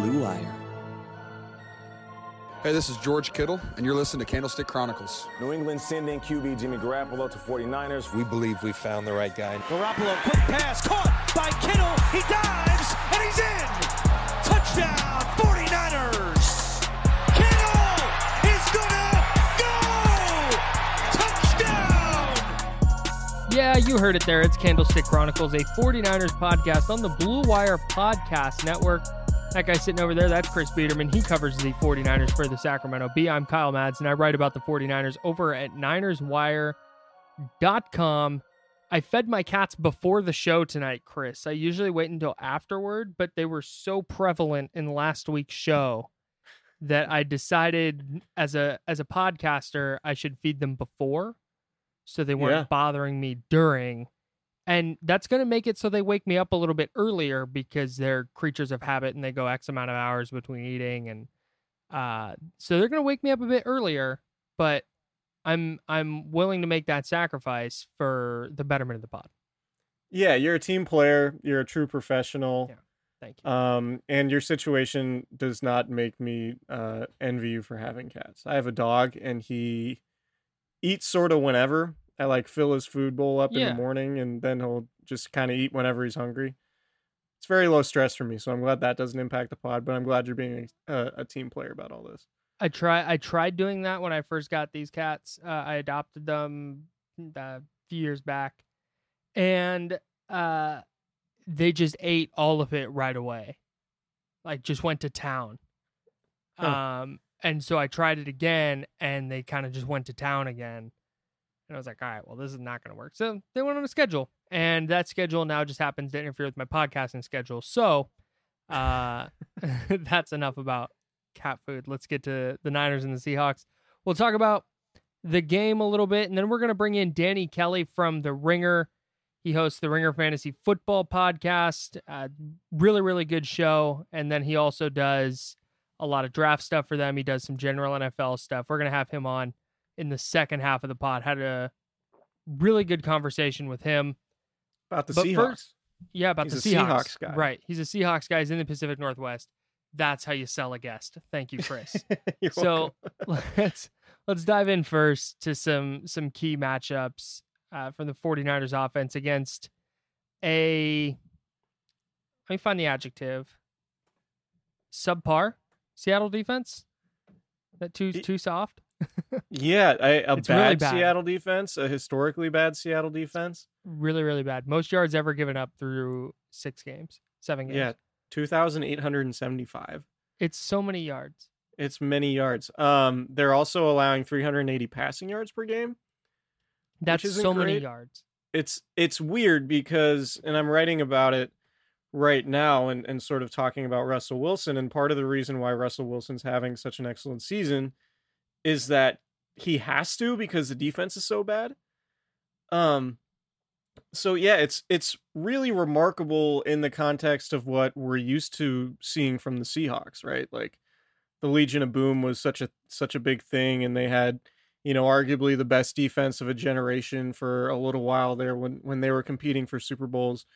Blue Wire. Hey, this is George Kittle, and you're listening to Candlestick Chronicles. New England sending QB Jimmy Garoppolo to 49ers. We believe we found the right guy. Garoppolo, quick pass, caught by Kittle. He dives, and he's in. Touchdown, 49ers. Kittle is gonna go. Touchdown. Yeah, you heard it there. It's Candlestick Chronicles, a 49ers podcast on the Blue Wire Podcast Network. That guy sitting over there, that's Chris Biederman. He covers the 49ers for the Sacramento Bee. I'm Kyle Madsen. I write about the 49ers over at NinersWire.com. I fed my cats before the show tonight, Chris. I usually wait until afterward, but they were so prevalent in last week's show that I decided as a as a podcaster I should feed them before so they weren't Yeah. bothering me during and that's going to make it so they wake me up a little bit earlier because they're creatures of habit and they go x amount of hours between eating and uh so they're going to wake me up a bit earlier but i'm i'm willing to make that sacrifice for the betterment of the pod Yeah, you're a team player. You're a true professional. Yeah, thank you. Um, and your situation does not make me uh, envy you for having cats. I have a dog, and he eats sort of whenever. I like fill his food bowl up in the morning, and then he'll just kind of eat whenever he's hungry. It's very low stress for me, so I'm glad that doesn't impact the pod. But I'm glad you're being a, a team player about all this. i try i tried doing that when i first got these cats uh, i adopted them a few years back and uh they just ate all of it right away like just went to town Huh. um and so i tried it again and they kind of just went to town again and i was like all right well this is not going to work so they went on a schedule and that schedule now just happens to interfere with my podcasting schedule so uh that's enough about cat food let's get to the niners and the seahawks we'll talk about the game a little bit and then we're going to bring in danny kelly from the ringer he hosts the Ringer Fantasy Football Podcast. Uh, really, really good show. And then he also does a lot of draft stuff for them. He does some general NFL stuff. We're going to have him on in the second half of the pod. Had a really good conversation with him. About the But Seahawks. first- yeah, about He's the Seahawks. Seahawks guy. Right. He's a Seahawks guy. He's in the Pacific Northwest. That's how you sell a guest. Thank you, Chris. So let's let's dive in first to some some key matchups uh, from the 49ers offense against a let me find the adjective subpar Seattle defense. That too too soft. Yeah, a, a It's really bad, bad. Seattle defense, a historically bad Seattle defense. Really, really bad. Most yards ever given up through six games, seven games. Yeah, two thousand eight hundred and seventy-five. It's so many yards. It's many yards. Um, they're also allowing three hundred and eighty passing yards per game. That's so many yards. it's it's weird because and I'm writing about it right now and, and sort of talking about Russell Wilson and part of the reason why Russell Wilson's having such an excellent season is that he has to because the defense is so bad. Um so yeah, it's it's really remarkable in the context of what we're used to seeing from the Seahawks, right? Like the Legion of Boom was such a such a big thing and they had you know, arguably the best defense of a generation for a little while there when when they were competing for Super Bowls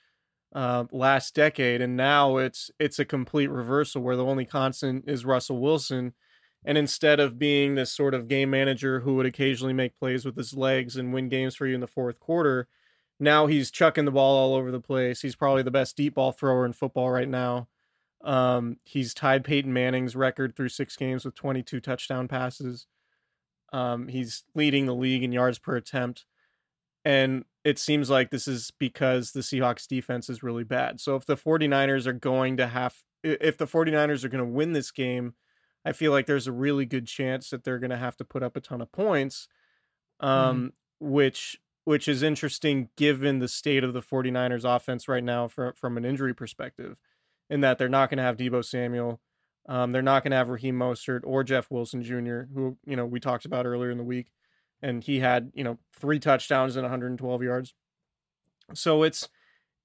uh, last decade, and now it's it's a complete reversal where the only constant is Russell Wilson, and instead of being this sort of game manager who would occasionally make plays with his legs and win games for you in the fourth quarter, now he's chucking the ball all over the place. He's probably the best deep ball thrower in football right now. Um, he's tied Peyton Manning's record through six games with 22 touchdown passes. Um, he's leading the league in yards per attempt. And it seems like this is because the Seahawks defense is really bad. So if the 49ers are going to have, if the 49ers are going to win this game, I feel like there's a really good chance that they're going to have to put up a ton of points. Um, which, which is interesting given the state of the 49ers offense right now from, from an injury perspective, in that they're not going to have Debo Samuel. Um, they're not going to have Raheem Mostert or Jeff Wilson Jr., who you know we talked about earlier in the week, and he had you know three touchdowns and 112 yards. So it's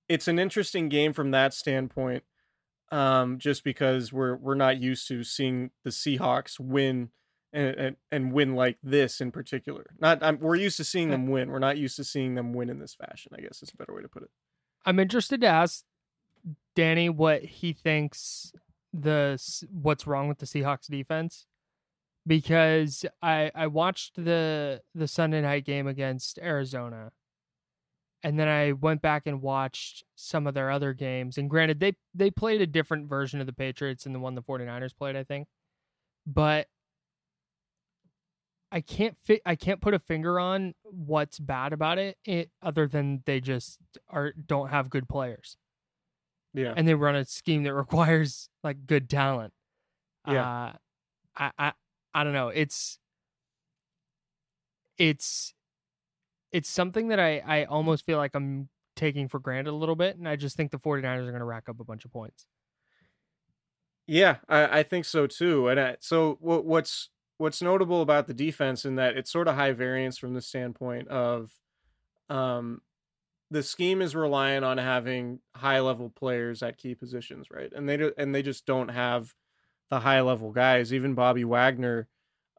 it's an interesting game from that standpoint, um, just because we're we're not used to seeing the Seahawks win and and, and win like this in particular. Not I'm, we're used to seeing them win. We're not used to seeing them win in this fashion. I guess is a better way to put it. I'm interested to ask Danny what he thinks the what's wrong with the Seahawks defense because I I watched the the Sunday night game against Arizona and then I went back and watched some of their other games and granted they they played a different version of the Patriots than the one the 49ers played I think but I can't fit I can't put a finger on what's bad about it, it other than they just are don't have good players Yeah. and they run a scheme that requires like good talent. Yeah. Uh, I, I I don't know. It's it's it's something that I I almost feel like I'm taking for granted a little bit, and I just think the 49ers are going to rack up a bunch of points. Yeah, I, I think so too. And I, so what, what's what's notable about the defense in that it's sort of high variance from the standpoint of um the scheme is relying on having high level players at key positions, right? And they do, and they just don't have the high level guys. Even Bobby Wagner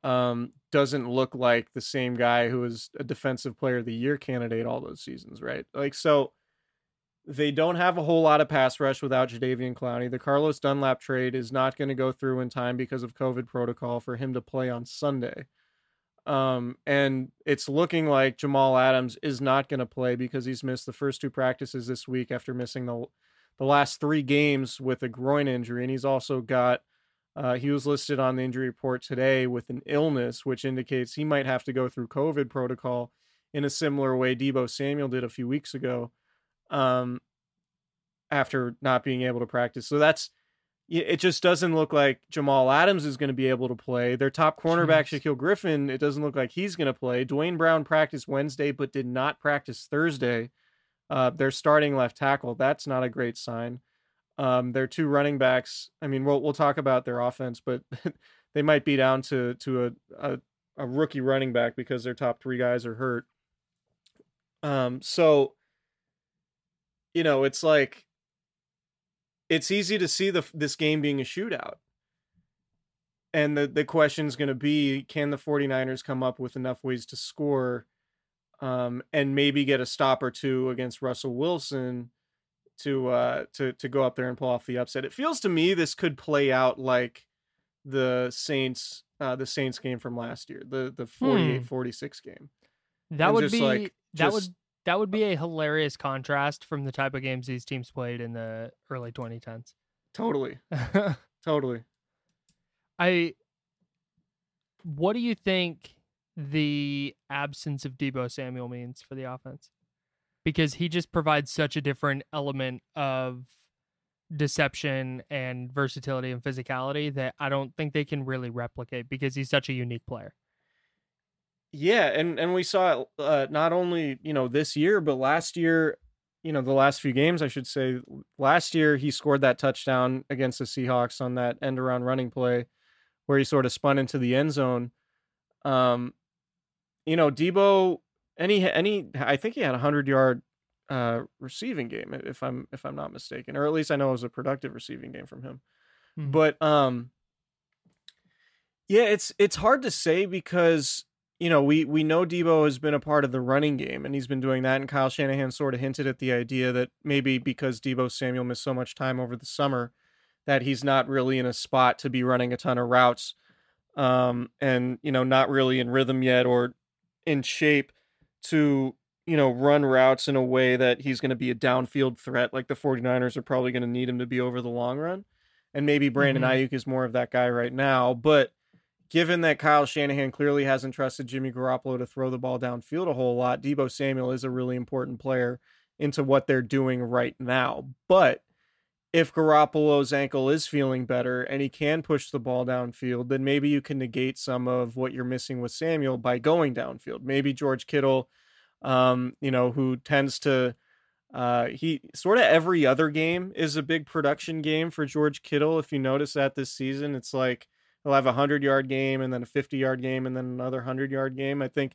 um doesn't look like the same guy who was a defensive player of the year candidate all those seasons, right? Like so they don't have a whole lot of pass rush without Jadeveon Clowney. The Carlos Dunlap trade is not going to go through in time because of COVID protocol for him to play on Sunday. Um, and it's looking like Jamal Adams is not going to play because he's missed the first two practices this week after missing the the last three games with a groin injury, and he's also got. Uh, he was listed on the injury report today with an illness, which indicates he might have to go through COVID protocol in a similar way Debo Samuel did a few weeks ago um, after not being able to practice. So that's it. Just doesn't look like Jamal Adams is going to be able to play. Their top cornerback Jeez. Shaquill Griffin. It doesn't look like he's going to play. Duane Brown practiced Wednesday, but did not practice Thursday. Uh, their starting left tackle. That's not a great sign. Um, their two running backs. I mean, we'll we'll talk about their offense, but they might be down to to a, a a rookie running back because their top three guys are hurt. Um, so you know, it's like it's easy to see the this game being a shootout. And the the question is going to be can the 49ers come up with enough ways to score um and maybe get a stop or two against Russell Wilson to uh to to go up there and pull off the upset. It feels to me this could play out like the Saints uh the Saints game from last year, the the Hmm. 48-46 game. That And would just, be like, that would that would be a hilarious contrast from the type of games these teams played in the early 2010s. Totally. Totally. I what do you think the absence of Debo Samuel means for the offense? Because he just provides such a different element of deception and versatility and physicality that I don't think they can really replicate because he's such a unique player. Yeah, and and we saw it uh, not only you know this year, but last year, you know the last few games, I should say. Last year, he scored that touchdown against the Seahawks on that end around running play, where he sort of spun into the end zone. Um, you know, Debo, any any, I think he had a hundred yard uh receiving game, if I'm if I'm not mistaken, or at least I know it was a productive receiving game from him. Mhm. But um, yeah, it's it's hard to say because you know, we we know Debo has been a part of the running game and he's been doing that. And Kyle Shanahan sort of hinted at the idea that maybe because Debo Samuel missed so much time over the summer, that he's not really in a spot to be running a ton of routes, um, and you know, not really in rhythm yet or in shape to you know run routes in a way that he's going to be a downfield threat. Like the 49ers are probably going to need him to be over the long run, and maybe Brandon Mhm. Aiyuk is more of that guy right now, but given that Kyle Shanahan clearly hasn't trusted Jimmy Garoppolo to throw the ball downfield a whole lot, Debo Samuel is a really important player into what they're doing right now. But if Garoppolo's ankle is feeling better and he can push the ball downfield, then maybe you can negate some of what you're missing with Samuel by going downfield. Maybe George Kittle, um, you know, who tends to uh, he sort of every other game is a big production game for George Kittle. If you notice that this season, it's like he'll have a hundred yard game and then a 50 yard game and then another hundred yard game. I think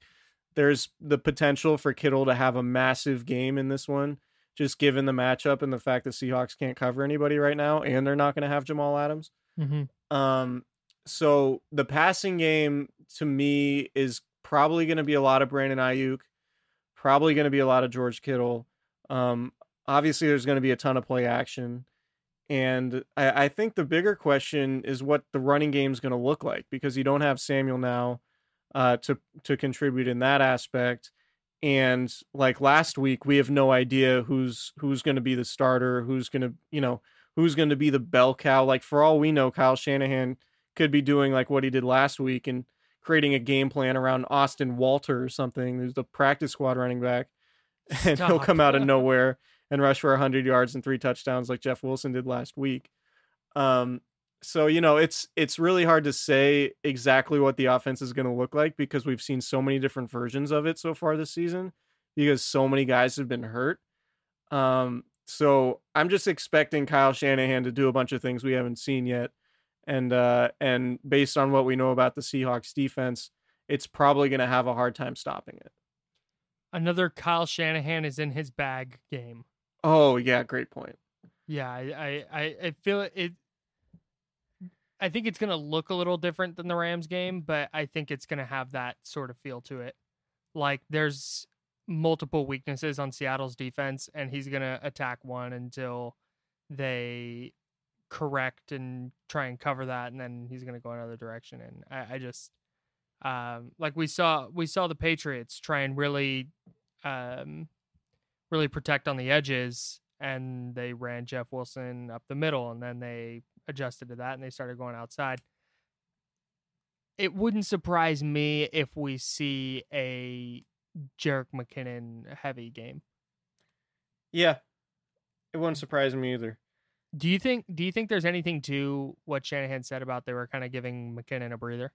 there's the potential for Kittle to have a massive game in this one, just given the matchup and the fact that Seahawks can't cover anybody right now, and they're not going to have Jamal Adams. Mm-hmm. Um, so the passing game to me is probably going to be a lot of Brandon Aiyuk, probably going to be a lot of George Kittle. Um, obviously, there's going to be a ton of play action. And I, I think the bigger question is what the running game is going to look like because you don't have Samuel now uh, to to contribute in that aspect. And like last week, we have no idea who's who's going to be the starter, who's going to you know who's going to be the bell cow. Like for all we know, Kyle Shanahan could be doing like what he did last week and creating a game plan around Austin Walter or something, who's the practice squad running back, and he'll come out of nowhere and rush for 100 yards and three touchdowns like Jeff Wilson did last week. Um, so you know it's it's really hard to say exactly what the offense is going to look like because we've seen so many different versions of it so far this season because so many guys have been hurt. Um, so I'm just expecting Kyle Shanahan to do a bunch of things we haven't seen yet, and uh, and based on what we know about the Seahawks defense, it's probably going to have a hard time stopping it. Another Kyle Shanahan is in his bag game. Oh yeah, great point. Yeah, I I, I, I feel it I think it's gonna look a little different than the Rams game, but I think it's gonna have that sort of feel to it. Like there's multiple weaknesses on Seattle's defense, and he's gonna attack one until they correct and try and cover that, and then he's gonna go another direction. And I, I just um like we saw we saw the Patriots try and really um really protect on the edges and they ran Jeff Wilson up the middle and then they adjusted to that and they started going outside. It wouldn't surprise me if we see a Jerick McKinnon heavy game. Yeah, it wouldn't surprise me either. Do you think do you think there's anything to what Shanahan said about they were kind of giving McKinnon a breather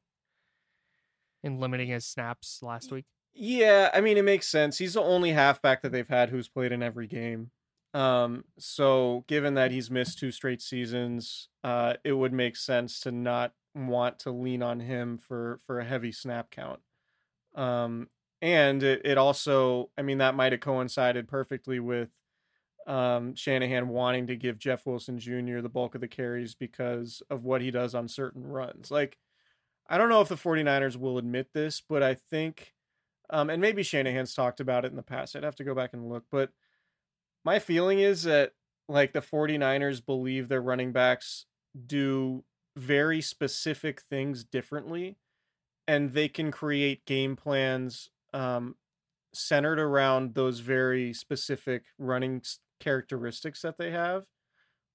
and limiting his snaps last week? Yeah, I mean it makes sense. He's the only halfback that they've had who's played in every game. Um, so given that he's missed two straight seasons, uh, it would make sense to not want to lean on him for for a heavy snap count. Um, and it, it also, I mean, that might have coincided perfectly with um, Shanahan wanting to give Jeff Wilson Jr. the bulk of the carries because of what he does on certain runs. Like, I don't know if the 49ers will admit this, but I think, um, and maybe Shanahan's talked about it in the past. I'd have to go back and look, but my feeling is that like the 49ers believe their running backs do very specific things differently and they can create game plans um, centered around those very specific running characteristics that they have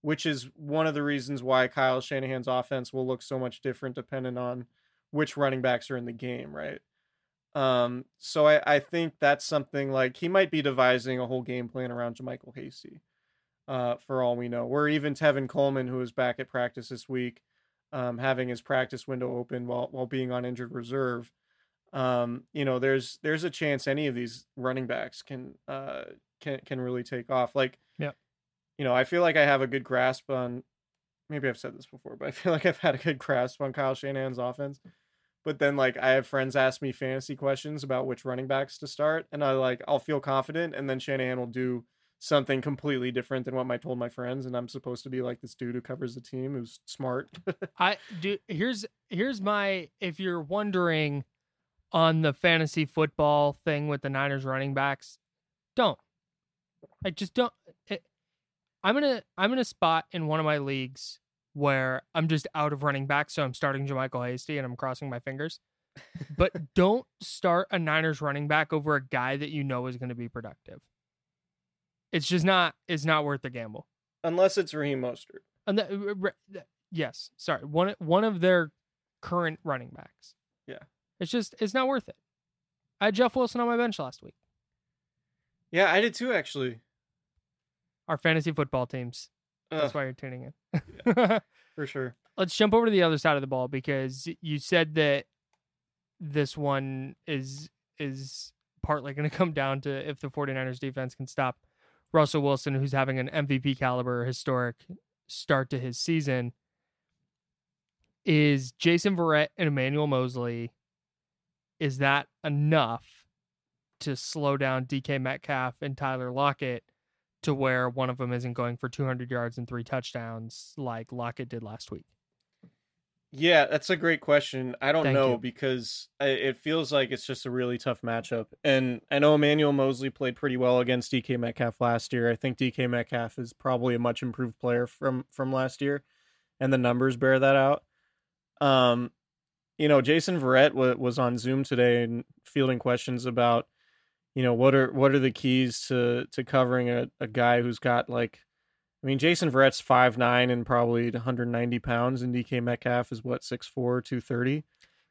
which is one of the reasons why Kyle Shanahan's offense will look so much different depending on which running backs are in the game, right? Um, so I, I think that's something like he might be devising a whole game plan around JaMycal Hasty, uh, for all we know. Where even Tevin Coleman, who is back at practice this week, um, having his practice window open while while being on injured reserve. Um, you know, there's there's a chance any of these running backs can uh can can really take off. Like, yeah, you know, I feel like I have a good grasp on. Maybe I've said this before, but I feel like I've had a good grasp on Kyle Shanahan's offense. But then, like, I have friends ask me fantasy questions about which running backs to start, and I like I'll feel confident, and then Shanahan will do something completely different than what I told my friends, and I'm supposed to be like this dude who covers the team who's smart. I do. Here's here's my. If you're wondering, on the fantasy football thing with the Niners running backs, don't. I just don't. It, I'm gonna I'm gonna spot in one of my leagues where I'm just out of running back, so I'm starting JaMycal Hasty and I'm crossing my fingers. but don't start a Niners running back over a guy that you know is going to be productive. It's just not. It's not worth the gamble unless it's Raheem Mostert. And uh, the, yes, sorry, one one of their current running backs. Yeah, it's just it's not worth it. I had Jeff Wilson on my bench last week. Yeah, I did too, actually. Our fantasy football teams. That's why you're tuning in. yeah, for sure. Let's jump over to the other side of the ball because you said that this one is is partly going to come down to if the 49ers defense can stop Russell Wilson who's having an MVP caliber historic start to his season is Jason Verrett and Emmanuel Moseley is that enough to slow down DK Metcalf and Tyler Lockett to where one of them isn't going for 200 yards and three touchdowns like Lockett did last week? Yeah, that's a great question. I don't Thank know you. because it feels like it's just a really tough matchup. And I know Emmanuel Moseley played pretty well against DK Metcalf last year. I think DK Metcalf is probably a much improved player from from last year, and the numbers bear that out. Um, you know, Jason Verrett was on Zoom today and fielding questions about you know what are what are the keys to to covering a, a guy who's got like I mean Jason Verrett's five nine and probably 190 pounds and DK Metcalf is what 6'4", 230.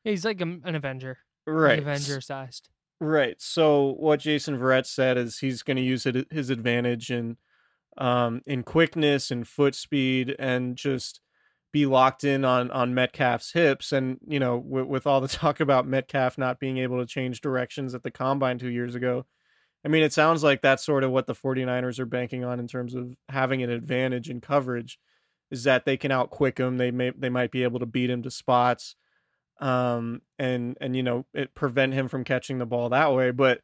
Yeah, he's like a, an Avenger, right? An Avenger sized, right? So what Jason Verrett said is he's going to use it, his advantage in um in quickness and foot speed and just be locked in on on Metcalf's hips. And you know, with, with all the talk about Metcalf not being able to change directions at the combine two years ago, I mean, it sounds like that's sort of what the 49ers are banking on in terms of having an advantage in coverage, is that they can outquick him. They may they might be able to beat him to spots, um, and and you know, it prevent him from catching the ball that way. But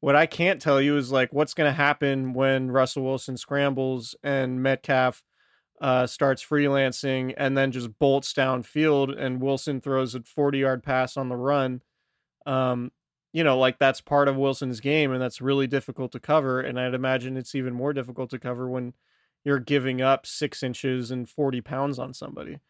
what I can't tell you is like what's going to happen when Russell Wilson scrambles and Metcalf uh, starts freelancing and then just bolts downfield, and Wilson throws a 40 yard pass on the run. Um, you know, like that's part of Wilson's game, and that's really difficult to cover. And I'd imagine it's even more difficult to cover when you're giving up six inches and 40 pounds on somebody.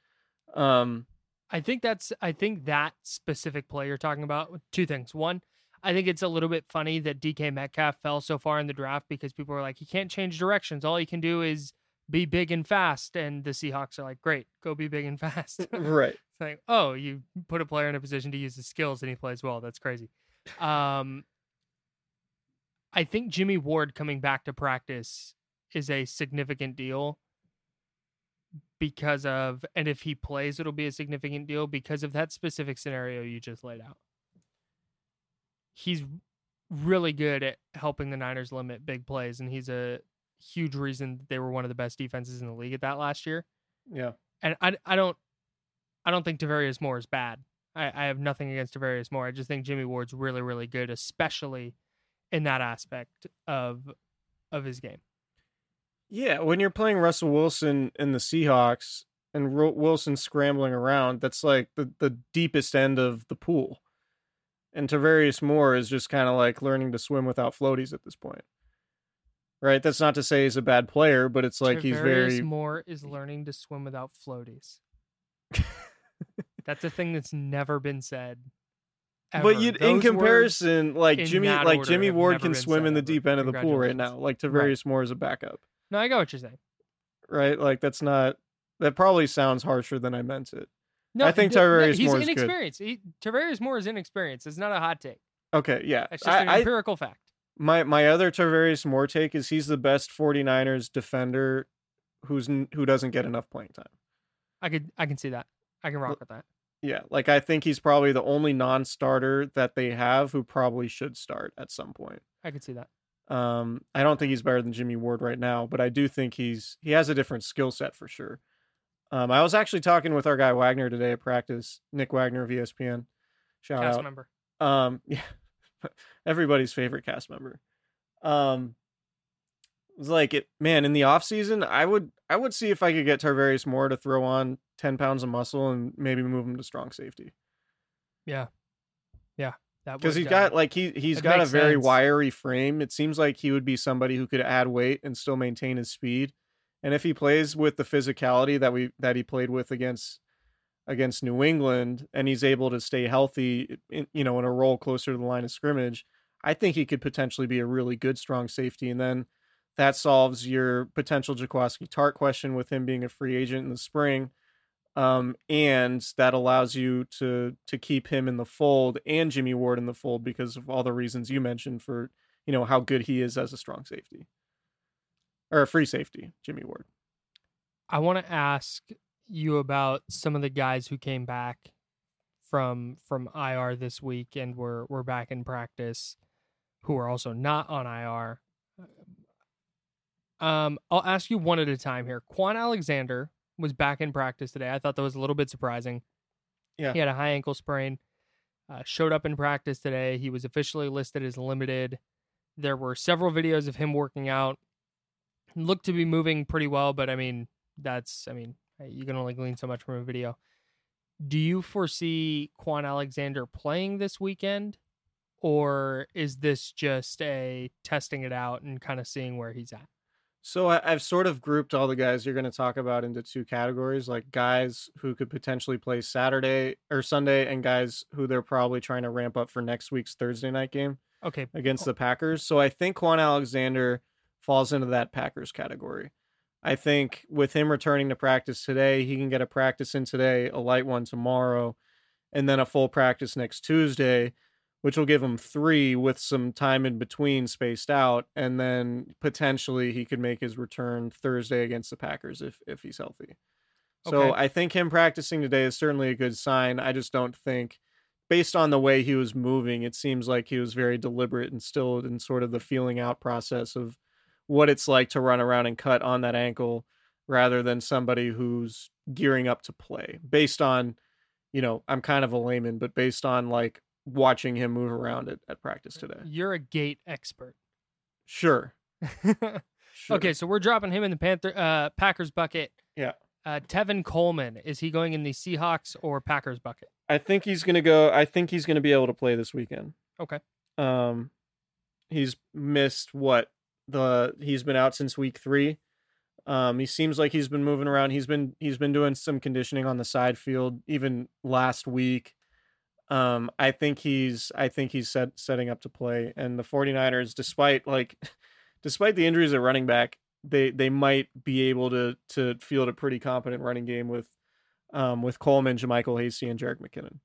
Um, I think that's, I think that specific play you're talking about, two things. One, I think it's a little bit funny that DK Metcalf fell so far in the draft because people are like, he can't change directions. All he can do is be big and fast. And the Seahawks are like, great, go be big and fast. right. it's like, oh, you put a player in a position to use his skills and he plays well. That's crazy. Um, I think Jimmy Ward coming back to practice is a significant deal because of, and if he plays, it'll be a significant deal because of that specific scenario you just laid out. He's really good at helping the Niners limit big plays, and he's a huge reason they were one of the best defenses in the league at that last year. Yeah. And I I don't I don't think Tarvarius Moore is bad. I, I have nothing against Tarvarius Moore. I just think Jimmy Ward's really, really good, especially in that aspect of of his game. Yeah, when you're playing Russell Wilson in the Seahawks and Ro- Wilson scrambling around, that's like the, the deepest end of the pool. And Tarvarius Moore is just kind of like learning to swim without floaties at this point right? That's not to say he's a bad player, but it's like Tarvarius he's very Moore is learning to swim without floaties. That's a thing that's never been said. Ever. But you'd, in comparison, like in Jimmy, like order Jimmy Ward can swim in the ever. deep end of the pool right now. Like Right. Tarvarius Moore is a backup, No, I got what you're saying. right? Like that's not. That probably sounds harsher than I meant it. No, I think th- no, Tarvarius Moore is good. inexperienced. He, Tarvarius Moore is inexperienced. It's not a hot take. Okay, yeah. It's just I- an I- empirical fact. My my other Tarvarius Moore take is he's the best 49ers defender who's who doesn't get enough playing time. I could I can see that. I can rock with that. Yeah, like I think he's probably the only non-starter that they have who probably should start at some point. I could see that. Um, I don't think he's better than Jimmy Ward right now, but I do think he's he has a different skill set for sure. Um, I was actually talking with our guy Wagoner today at practice, Nick Wagoner of ESPN. Shout Cast out. member. Um, yeah, everybody's favorite cast member. Um, it was like it, man. In the off season, I would I would see if I could get Tarvarius Moore to throw on ten pounds of muscle and maybe move him to strong safety Yeah. Yeah. That because he's uh, got like he he's that got a very sense. wiry frame. It seems like he would be somebody who could add weight and still maintain his speed. And if he plays with the physicality that we that he played with against against New England, and he's able to stay healthy, in, you know, in a role closer to the line of scrimmage, I think he could potentially be a really good strong safety. And then that solves your potential Jaquiski Tartt question with him being a free agent in the spring. Um, and that allows you to to keep him in the fold and Jimmy Ward in the fold because of all the reasons you mentioned for you know how good he is as a strong safety or a free safety, Jimmy Ward. I want to ask you about some of the guys who came back from from IR this week and were were back in practice, who are also not on IR. Um, I'll ask you one at a time here. Kwon Alexander was back in practice today. I thought that was a little bit surprising. Yeah. He had a high ankle sprain. Uh, showed up in practice today. He was officially listed as limited. There were several videos of him working out. Looked to be moving pretty well, but I mean, that's I mean, you can only glean so much from a video. Do you foresee Kwon Alexander playing this weekend, or is this just a testing it out and kind of seeing where he's at? So I, I've sort of grouped all the guys you're going to talk about into two categories, like guys who could potentially play Saturday or Sunday, and guys who they're probably trying to ramp up for next week's Thursday night game Okay, against the Packers. So I think Kwon Alexander falls into that Packers category. I think with him returning to practice today, he can get a practice in today, a light one tomorrow, and then a full practice next Tuesday, which will give him three with some time in between spaced out. And then potentially he could make his return Thursday against the Packers if, if he's healthy. So Okay. I think him practicing today is certainly a good sign. I just don't think, based on the way he was moving, it seems like he was very deliberate and still in sort of the feeling out process of what it's like to run around and cut on that ankle rather than somebody who's gearing up to play based on you know i'm kind of a layman but based on like watching him move around at, at practice today you're a gait expert. sure, sure. Okay, so we're dropping him in the Panther uh, Packers bucket. yeah Uh, Tevin Coleman is he going in the Seahawks or Packers bucket? i think he's gonna go i think he's gonna be able to play this weekend Okay, um he's missed what the he's been out since week three. Um he seems like he's been moving around. He's been he's been doing some conditioning on the side field even last week. Um i think he's i think he's set setting up to play. And the 49ers despite like despite the injuries at running back they they might be able to to field a pretty competent running game with um with coleman JaMycal hasty and jerick mckinnon.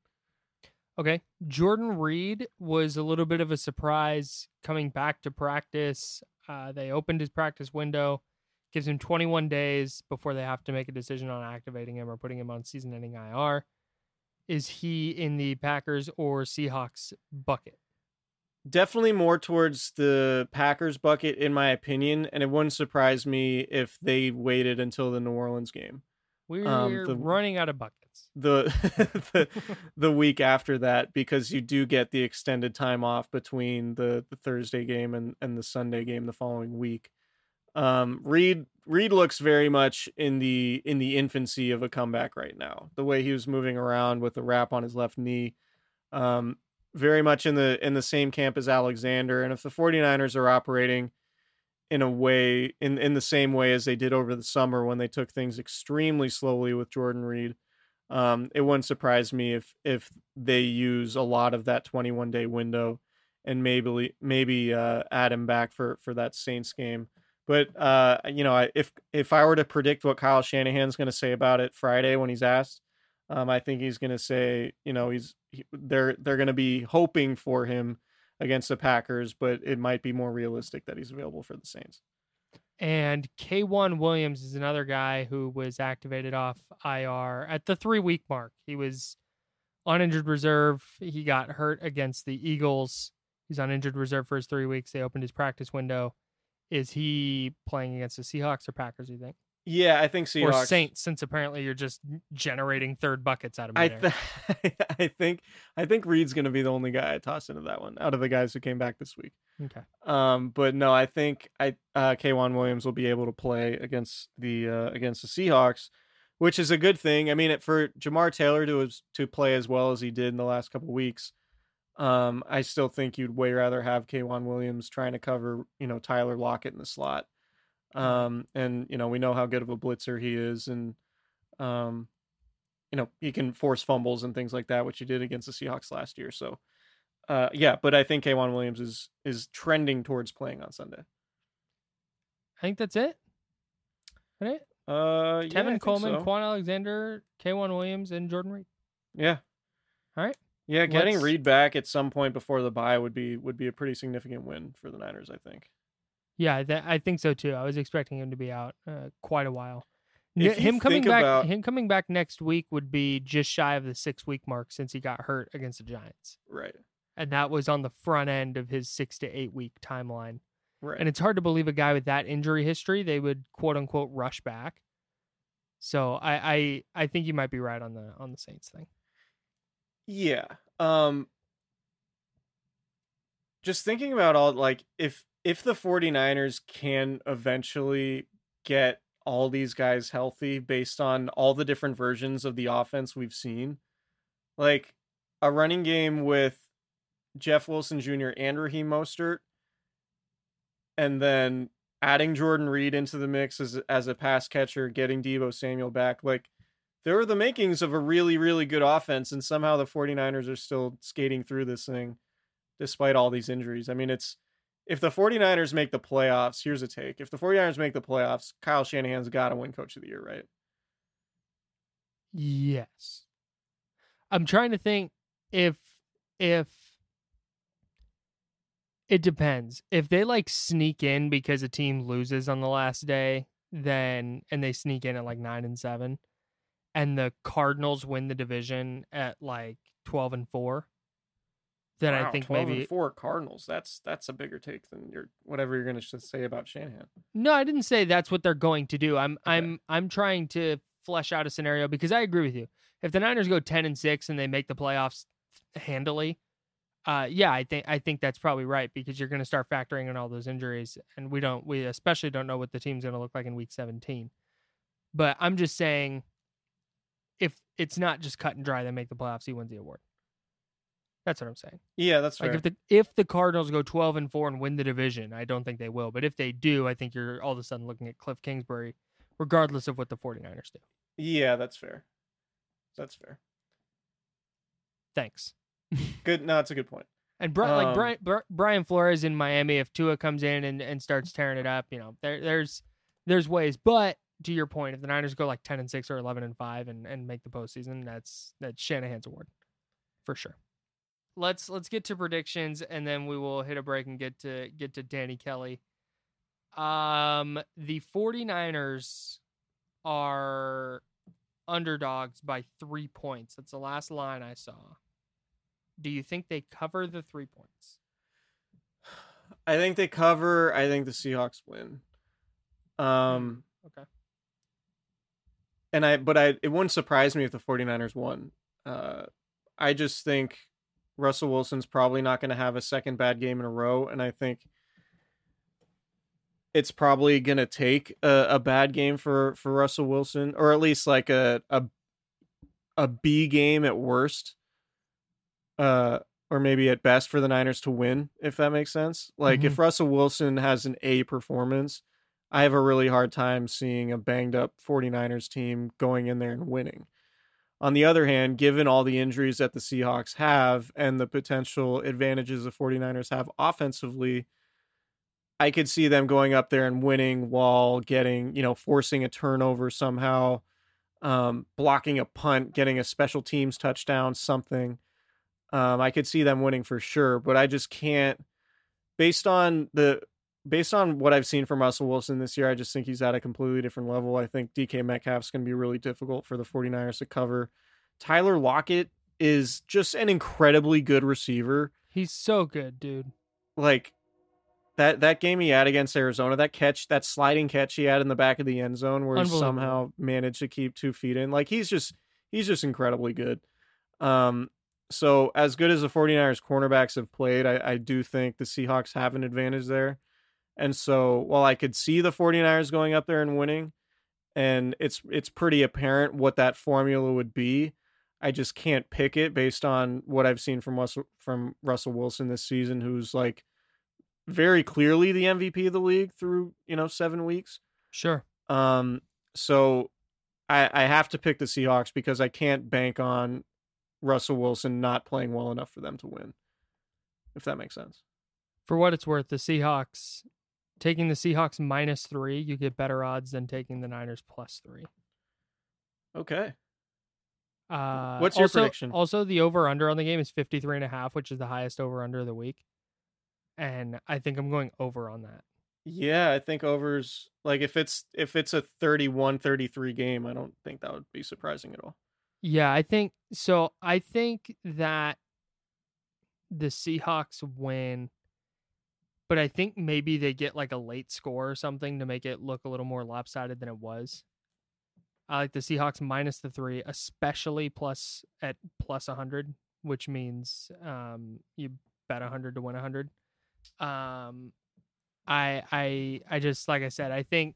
Okay. Jordan Reed was a little bit of a surprise coming back to practice. Uh, they opened his practice window, gives him 21 days before they have to make a decision on activating him or putting him on season-ending IR. Is he in the Packers or Seahawks bucket? definitely more towards the Packers bucket in my opinion, and it wouldn't surprise me if they waited until the New Orleans game. We're Um, the- running out of buckets. The the, the week after that because you do get the extended time off between the, the Thursday game and, and the Sunday game the following week. Um Reed Reed looks very much in the in the infancy of a comeback right now. The way he was moving around with the wrap on his left knee. Um very much in the in the same camp as Alexander. And if the 49ers are operating in a way in in the same way as they did over the summer when they took things extremely slowly with Jordan Reed, Um, it wouldn't surprise me if if they use a lot of that 21 day window and maybe maybe uh, add him back for for that Saints game. But uh, you know, if if I were to predict what Kyle Shanahan's going to say about it Friday when he's asked, um, I think he's going to say, you know, he's he, they're they're going to be hoping for him against the Packers, but it might be more realistic that he's available for the Saints. And K'Waun Williams is another guy who was activated off IR at the three week mark. He was on injured reserve. He got hurt against the Eagles. He's on injured reserve for his three weeks. They opened his practice window. Is he playing against the Seahawks or Packers? You think? Yeah, I think Seahawks or Saints, since apparently you're just generating third buckets out of. I th- I think I think Reed's going to be the only guy I toss into that one out of the guys who came back this week. Okay. Um, but no, I think I uh, K'Waun Williams will be able to play against the uh, against the Seahawks, which is a good thing. I mean, it, for Jamar Taylor to to play as well as he did in the last couple weeks, um, I still think you'd way rather have K'Waun Williams trying to cover you know Tyler Lockett in the slot. Um, and you know we know how good of a blitzer he is, and um, you know he can force fumbles and things like that, which he did against the Seahawks last year. So, uh, yeah, but I think K'Waun Williams is is trending towards playing on Sunday. I think that's it. Right? Uh, yeah, Tevin Coleman, so. Kwon Alexander, K'Waun Williams, and Jordan Reed. Yeah. All right. Yeah, getting Let's- Reed back at some point before the bye would be would be a pretty significant win for the Niners. I think. Yeah, that, I think so too. I was expecting him to be out uh, quite a while. N- him coming back, about- him coming back next week would be just shy of the six week mark since he got hurt against the Giants, Right. and that was on the front end of his six to eight week timeline. Right. And it's hard to believe a guy with that injury history they would quote unquote rush back. So I I, I think you might be right on the on the Saints thing. Yeah. Um just thinking about all like if if the 49ers can eventually get all these guys healthy based on all the different versions of the offense we've seen, like a running game with Jeff Wilson Jr. and Raheem Mostert, and then adding Jordan Reed into the mix as as a pass catcher, getting Debo Samuel back, like there are the makings of a really, really good offense, and somehow the 49ers are still skating through this thing despite all these injuries. I mean, it's if the 49ers make the playoffs, here's a take. If the 49ers make the playoffs, Kyle Shanahan's got to win coach of the year, right? Yes. I'm trying to think if if it depends. If they like sneak in because a team loses on the last day, then and they sneak in at like 9 and 7 and the Cardinals win the division at like 12 and 4, then I think 12 maybe and four Cardinals. That's that's a bigger take than your whatever you're going to say about Shanahan. No, I didn't say that's what they're going to do. I'm I'm I'm trying to flesh out a scenario because I agree with you. If the Niners go 10 and 6 and they make the playoffs handily, uh yeah, I think I think that's probably right because you're going to start factoring in all those injuries and we don't we especially don't know what the team's going to look like in week 17. But I'm just saying if it's not just cut and dry they make the playoffs, he wins the award. That's what I'm saying. Yeah, that's Like fair. if the if the Cardinals go 12 and 4 and win the division, I don't think they will, but if they do, I think you're all of a sudden looking at Cliff Kingsbury regardless of what the 49ers do. yeah, that's fair. That's fair. Thanks. Good. No, it's a good point. And Bri- like Um, Brian, Bri- Brian Flores in Miami, if Tua comes in and, and starts tearing it up, you know, there there's there's ways. But to your point, if the Niners go like 10 and 6 or 11 and 5 and, and make the postseason, that's that's Shanahan's award for sure. Let's let's get to predictions and then we will hit a break and get to get to Danny Kelly. Um the 49ers are underdogs by 3 points. That's the last line I saw. Do you think they cover the 3 points? I think they cover. I think the Seahawks win. Um, Okay. and I, but I, it wouldn't surprise me if the 49ers won. Uh, I just think Russell Wilson's probably not going to have a second bad game in a row, and I think it's probably going to take a, a bad game for for Russell Wilson, or at least like a a a B game at worst. Uh, or maybe at best for the Niners to win, if that makes sense. Like if Russell Wilson has an A performance, I have a really hard time seeing a banged up 49ers team going in there and winning. On the other hand, given all the injuries that the Seahawks have and the potential advantages the 49ers have offensively, I could see them going up there and winning while getting, you know, forcing a turnover somehow, um, blocking a punt, getting a special teams touchdown, something. Um, I could see them winning for sure, but I just can't based on the based on what I've seen from Russell Wilson this year, I just think he's at a completely different level. I think DK Metcalf's going to be really difficult for the 49ers to cover. Tyler Lockett is just an incredibly good receiver. He's so good, dude. Like that that game he had against Arizona, that catch, that sliding catch he had in the back of the end zone where he somehow managed to keep two feet in. Like he's just he's just incredibly good. Um so as good as the 49ers cornerbacks have played, I, I do think the Seahawks have an advantage there. And so while I could see the 49ers going up there and winning, and it's it's pretty apparent what that formula would be, I just can't pick it based on what I've seen from Russell from Russell Wilson this season, who's like very clearly the MVP of the league through, you know, seven weeks. Sure. Um, so I, I have to pick the Seahawks because I can't bank on Russell Wilson not playing well enough for them to win. If that makes sense. For what it's worth, the Seahawks taking the Seahawks minus three, you get better odds than taking the Niners plus three. Okay. Uh, What's your also, prediction? Also, the over under on the game is 53 and a half, which is the highest over under of the week. And I think I'm going over on that. Yeah, I think overs like if it's if it's a 31-33 game, I don't think that would be surprising at all. Yeah, I think so. I think that the Seahawks win, but I think maybe they get like a late score or something to make it look a little more lopsided than it was. I like the Seahawks minus the three, especially plus at plus 100, which means um, you bet 100 to win 100. Um, I I I just like I said, I think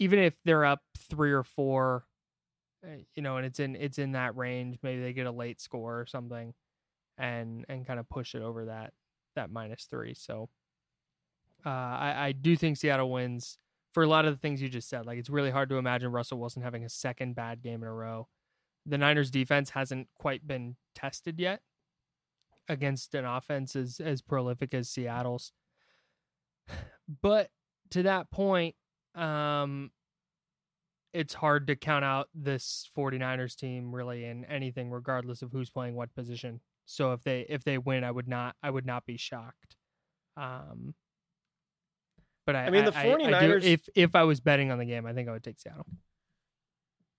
even if they're up three or four, eh, you know, and it's in it's in that range, maybe they get a late score or something, and and kind of push it over that that minus three. So uh, I I do think Seattle wins for a lot of the things you just said. Like it's really hard to imagine Russell Wilson having a second bad game in a row. The Niners defense hasn't quite been tested yet against an offense as, as prolific as Seattle's. But to that point, um, it's hard to count out this 49ers team really in anything regardless of who's playing what position. So if they if they win, I would not I would not be shocked. Um but I, I mean the 49ers I, I do, if if I was betting on the game, I think I would take Seattle.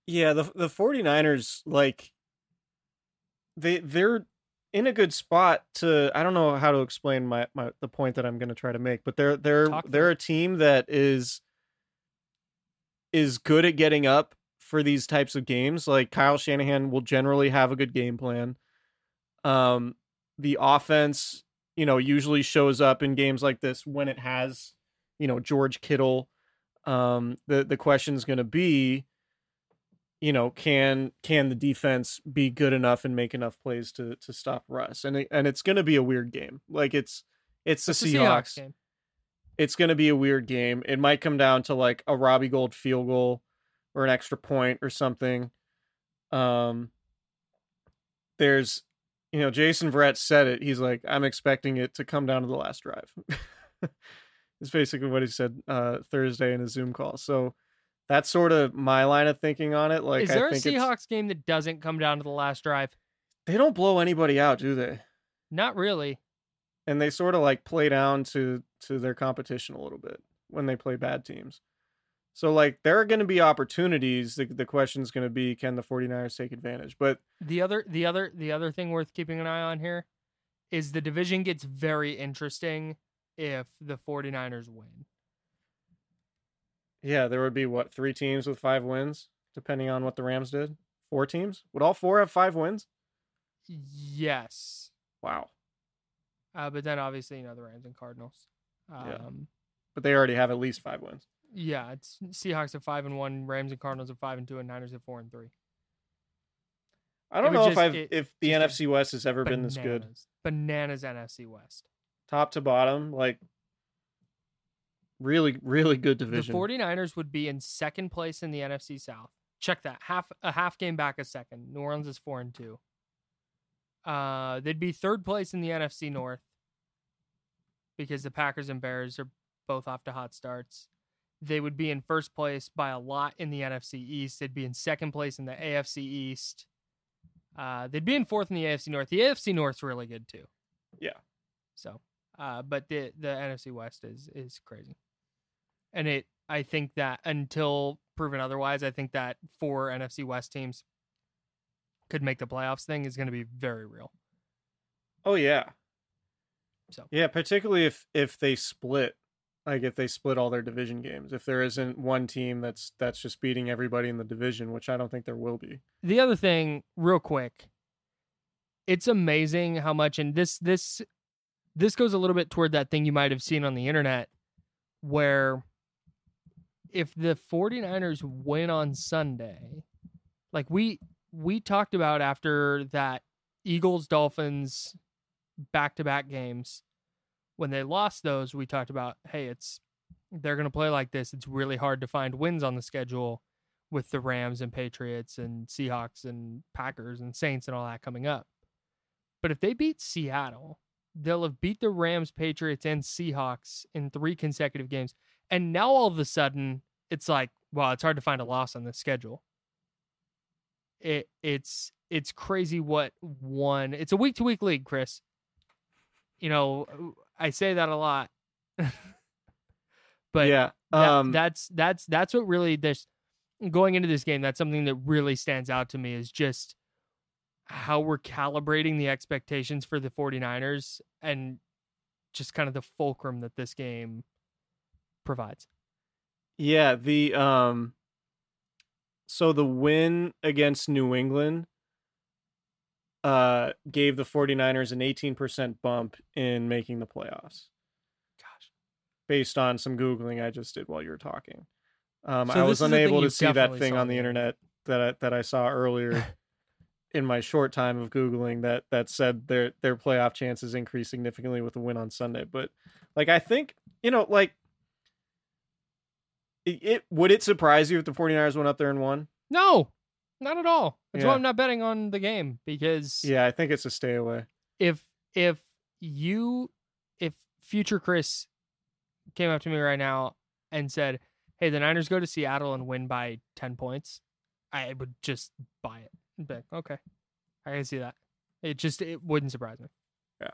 Yeah, the the 49ers like they they're in a good spot to I don't know how to explain my, my the point that I'm going to try to make, but they're they're Talk they're a team that is is good at getting up for these types of games. Like Kyle Shanahan will generally have a good game plan. Um the offense, you know, usually shows up in games like this when it has, you know, George Kittle. Um the the is going to be you know, can can the defense be good enough and make enough plays to to stop Russ? And it, and it's going to be a weird game. Like it's it's the It's Seahawks. Seahawks game. It's going to be a weird game. It might come down to like a Robbie Gould field goal or an extra point or something. Um there's you know, Jason Verrett said it. He's like, I'm expecting it to come down to the last drive. it's basically what he said uh Thursday in a Zoom call. So that's sort of my line of thinking on it. Like, Is there I a think it's- Seahawks game that doesn't come down to the last drive? they don't blow anybody out, do they? Not really. And they sort of like play down to to their competition a little bit when they play bad teams. So like there are going to be opportunities. The the question is going to be can the 49ers take advantage? But The other the other the other thing worth keeping an eye on here is the division gets very interesting if the 49ers win. yeah, there would be what, three teams with 5 wins depending on what the Rams did? Four teams? Would all four have 5 wins? Yes. Wow. Uh, but then obviously, you know, the Rams and Cardinals. Um, Yeah. But they already have at least 5 wins. yeah. it's Seahawks at five and one, Rams and Cardinals at five and two, and Niners at four and three. I don't know if I've it- if the NFC West has ever been this good. Bananas. Bananas NFC West. Top to bottom, like really really good division. The 49ers would be in second place in the NFC South. check that half a half game back a second. New Orleans is four and two. Uh, they'd be third place in the NFC North because the Packers and Bears are both off to hot starts. They would be in first place by a lot in the NFC East. They'd be in second place in the AFC East. Uh, they'd be in fourth in the AFC North. The AFC North's really good too. Yeah. So, uh, but the the NFC West is is crazy, and it. I think that until proven otherwise, I think that four NFC West teams could make the playoffs thing is going to be very real. Oh yeah. So yeah, particularly if if they split, like if they split all their division games, if there isn't one team that's that's just beating everybody in the division, which I don't think there will be. The other thing, real quick, it's amazing how much, and this this this goes a little bit toward that thing you might have seen on the internet, where if the 49ers win on Sunday, like we we talked about after that Eagles Dolphins back to back games, when they lost those, we talked about, hey, it's they're going to play like this. It's really hard to find wins on the schedule with the Rams and Patriots and Seahawks and Packers and Saints and all that coming up. But if they beat Seattle, they'll have beat the Rams, Patriots, and Seahawks in three consecutive games. And now all of a sudden, it's like, well, it's hard to find a loss on the schedule. It it's it's crazy what one. It's a week to week league, Chris. You know, I say that a lot. but yeah, um, that, that's that's that's what really this going into this game. That's something that really stands out to me is just how we're calibrating the expectations for the 49ers and just kind of the fulcrum that this game provides. Yeah, the um so the win against New England uh gave the 49ers an 18% bump in making the playoffs. Gosh. Based on some googling I just did while you were talking. Um so I was unable to see that thing on the internet that I, that I saw earlier in my short time of googling that that said their their playoff chances increased significantly with the win on Sunday, but like I think, you know, like it, it, would it surprise you if the 49ers went up there and won? No, not at all. That's yeah. why I'm not betting on the game because yeah, I think it's a stay away. If if you if future Chris came up to me right now and said, "Hey, the Niners go to Seattle and win by ten points," I would just buy it. Like, okay, I can see that. It just it wouldn't surprise me. Yeah.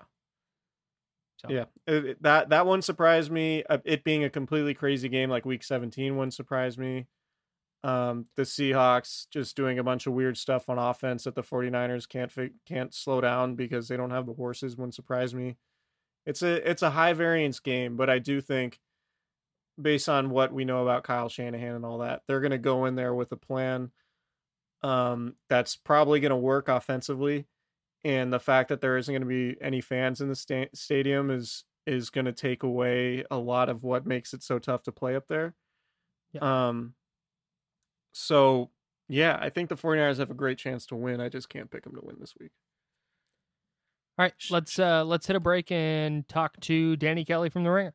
So. Yeah, it, that that one surprised me. Uh, it being a completely crazy game like Week 17 one surprised me. Um, the Seahawks just doing a bunch of weird stuff on offense that the 49ers can't fi- can't slow down because they don't have the horses. One surprised me. It's a it's a high variance game, but I do think based on what we know about Kyle Shanahan and all that, they're going to go in there with a plan um, that's probably going to work offensively and the fact that there isn't going to be any fans in the sta- stadium is is going to take away a lot of what makes it so tough to play up there. Yeah. Um so yeah, I think the 49ers have a great chance to win. I just can't pick them to win this week. All right, let's uh let's hit a break and talk to Danny Kelly from the Ringer.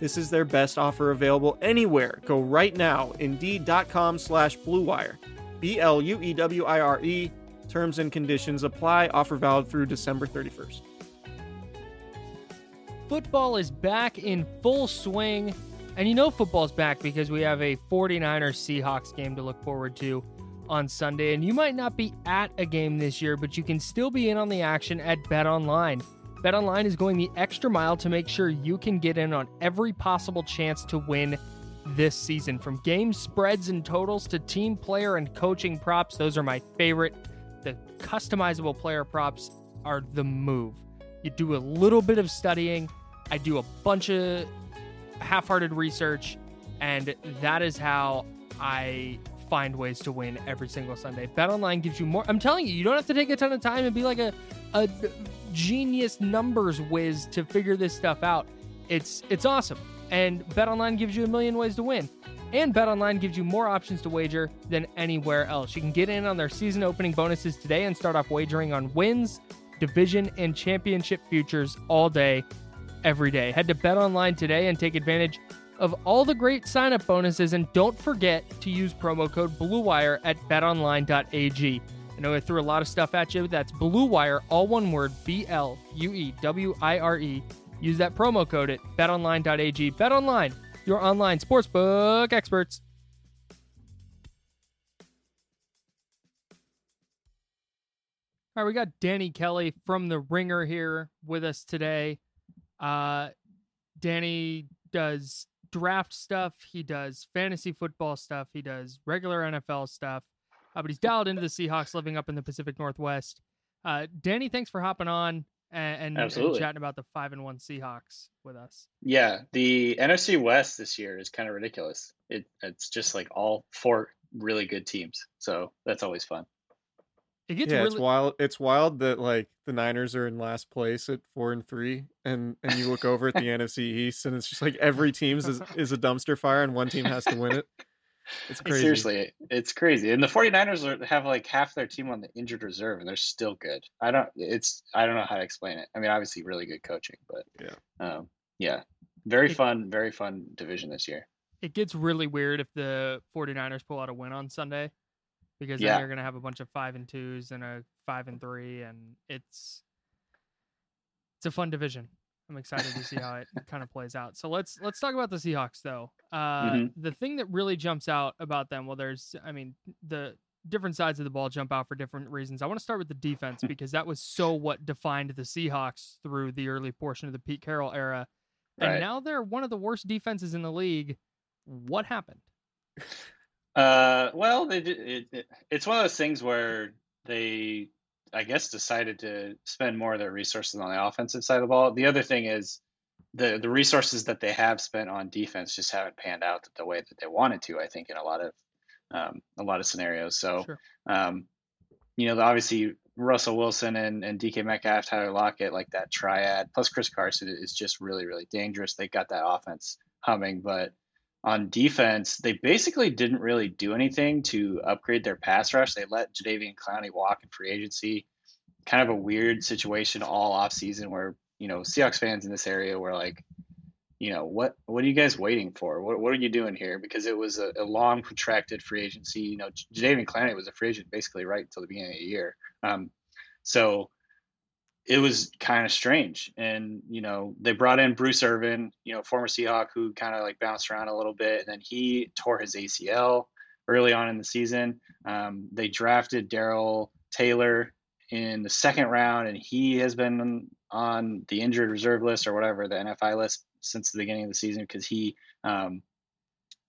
This is their best offer available anywhere. Go right now, indeed.com slash bluewire. B L U E W I R E Terms and conditions apply. Offer valid through December 31st. Football is back in full swing. And you know football's back because we have a 49ers Seahawks game to look forward to on Sunday, and you might not be at a game this year, but you can still be in on the action at BetOnline. BetOnline is going the extra mile to make sure you can get in on every possible chance to win this season. From game spreads and totals to team player and coaching props, those are my favorite. The customizable player props are the move. You do a little bit of studying, I do a bunch of half hearted research, and that is how I find ways to win every single Sunday. Bet online gives you more. I'm telling you, you don't have to take a ton of time and be like a, a genius numbers whiz to figure this stuff out. It's it's awesome. And BetOnline gives you a million ways to win. And BetOnline gives you more options to wager than anywhere else. You can get in on their season opening bonuses today and start off wagering on wins, division, and championship futures all day, every day. Head to BetOnline today and take advantage of all the great sign up bonuses. And don't forget to use promo code BLUEWIRE at betonline.ag. I know I threw a lot of stuff at you. That's Blue Wire, all one word, B L U E W I R E. Use that promo code at betonline.ag. BetOnline, your online sportsbook experts. All right, we got Danny Kelly from The Ringer here with us today. Uh, Danny does draft stuff, he does fantasy football stuff, he does regular NFL stuff, uh, but he's dialed into the Seahawks living up in the Pacific Northwest. Uh, Danny, thanks for hopping on and, and, and, chatting about the five and one Seahawks with us. Yeah, the NFC West this year is kind of ridiculous. It, it's just like all four really good teams, so that's always fun. It gets yeah, really... it's wild. It's wild that like the Niners are in last place at four and three, and and you look over at the NFC East, and it's just like every team is is a dumpster fire, and one team has to win it. It's crazy. Seriously, it's crazy. And the 49ers are, have like half their team on the injured reserve, and they're still good. I don't. It's I don't know how to explain it. I mean, obviously, really good coaching, but yeah, um, yeah, very it, fun, very fun division this year. It gets really weird if the 49ers pull out a win on Sunday because yeah. then you're going to have a bunch of five and twos and a five and three, and it's it's a fun division. I'm excited to see how it kind of plays out. So let's let's talk about the Seahawks though. Uh, mm-hmm. The thing that really jumps out about them, well, there's, I mean, the different sides of the ball jump out for different reasons. I want to start with the defense because that was so what defined the Seahawks through the early portion of the Pete Carroll era, and right. now they're one of the worst defenses in the league. What happened? Uh, well, they it, it, it's one of those things where they, I guess, decided to spend more of their resources on the offensive side of the ball. The other thing is the the resources that they have spent on defense just haven't panned out the way that they wanted to. I think in a lot of um, a lot of scenarios. So, sure. um, you know, obviously Russell Wilson and, and DK Metcalf, Tyler Lockett, like that triad, plus Chris Carson is just really, really dangerous. They got that offense humming, but on defense, they basically didn't really do anything to upgrade their pass rush. They let Jadeveon Clowney walk in free agency. Kind of a weird situation all off season where, you know, Seahawks fans in this area were like, you know, what what are you guys waiting for? What what are you doing here? Because it was a, a long protracted free agency. You know, Jadeveon Clowney was a free agent basically right until the beginning of the year. Um, so it was kind of strange. And, you know, they brought in Bruce Irvin, you know, former Seahawk who kind of like bounced around a little bit. And then he tore his ACL early on in the season. Um, they drafted Darrell Taylor in the second round, and he has been on the injured reserve list or whatever, the NFI list since the beginning of the season because he, um,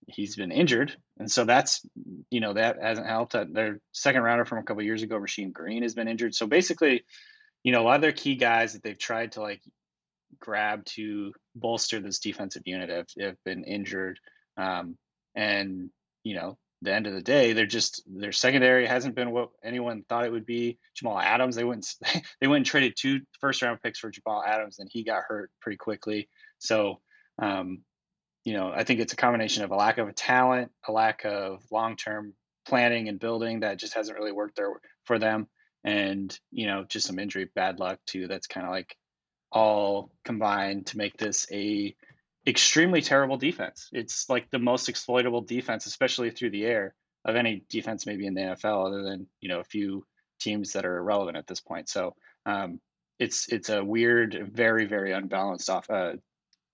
he's been injured, and so that's you know that hasn't helped. Their second rounder from a couple years ago, Rasheem Green, has been injured. So basically, you know, a lot of their key guys that they've tried to like grab to bolster this defensive unit have, have been injured. Um, and, you know, the end of the day, they're just their secondary hasn't been what anyone thought it would be. Jamal Adams, they went they went and traded two first round picks for Jamal Adams, and he got hurt pretty quickly. So, um, you know, I think it's a combination of a lack of a talent, a lack of long term planning and building that just hasn't really worked there for them and you know just some injury bad luck too that's kind of like all combined to make this a extremely terrible defense. It's like the most exploitable defense especially through the air of any defense maybe in the nfl other than you know a few teams that are irrelevant at this point. So um, it's it's a weird very very unbalanced off uh,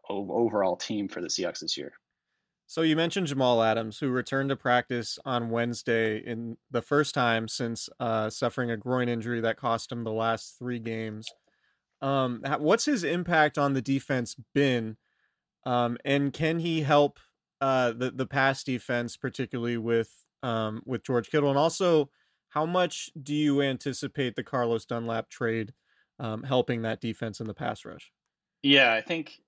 overall team for the seahawks this year So you mentioned Jamal Adams, who returned to practice on Wednesday in the first time since uh, suffering a groin injury that cost him the last three games. Um, what's his impact on the defense been, um, and can he help uh, the the pass defense, particularly with um, with George Kittle, and also how much do you anticipate the Carlos Dunlap trade um, helping that defense in the pass rush? Yeah, I think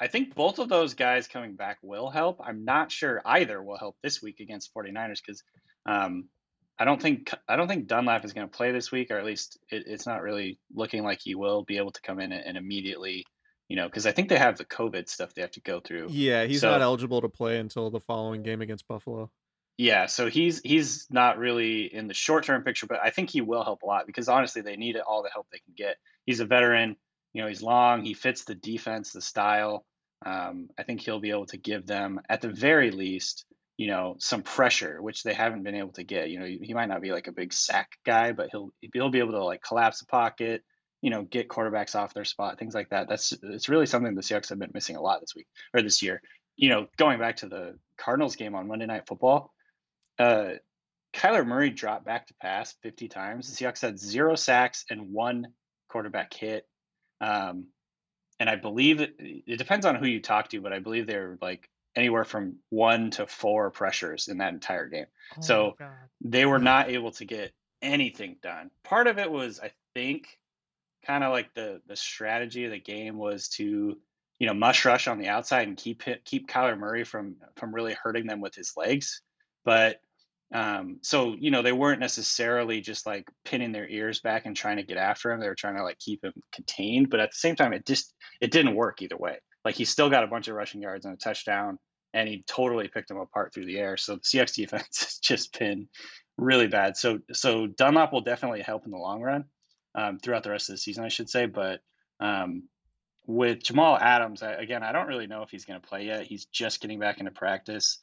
I think both of those guys coming back will help. I'm not sure either will help this week against 49ers because um, I don't think I don't think Dunlap is going to play this week, or at least it, it's not really looking like he will be able to come in and immediately, you know, because I think they have the COVID stuff they have to go through. Yeah, he's so, not eligible to play until the following game against Buffalo. Yeah, so he's he's not really in the short term picture, but I think he will help a lot because honestly, they need all the help they can get. He's a veteran, you know, he's long, he fits the defense, the style. Um, I think he'll be able to give them, at the very least, you know, some pressure, which they haven't been able to get. You know, he might not be like a big sack guy, but he'll he'll be able to like collapse the pocket, you know, get quarterbacks off their spot, things like that. That's it's really something the Seahawks have been missing a lot this week or this year. You know, going back to the Cardinals game on Monday Night Football, uh, Kyler Murray dropped back to pass 50 times. The Seahawks had zero sacks and one quarterback hit. Um, and I believe it, it depends on who you talk to, but I believe they're like anywhere from one to four pressures in that entire game. Oh so they were not able to get anything done. Part of it was, I think, kind of like the the strategy of the game was to you know mush rush on the outside and keep hit, keep Kyler Murray from from really hurting them with his legs. But um, so you know they weren't necessarily just like pinning their ears back and trying to get after him. They were trying to like keep him contained, but at the same time, it just it didn't work either way. Like he still got a bunch of rushing yards and a touchdown, and he totally picked him apart through the air. So the CX defense has just been really bad. So so Dunlap will definitely help in the long run um, throughout the rest of the season, I should say. But um, with Jamal Adams, I, again, I don't really know if he's going to play yet. He's just getting back into practice,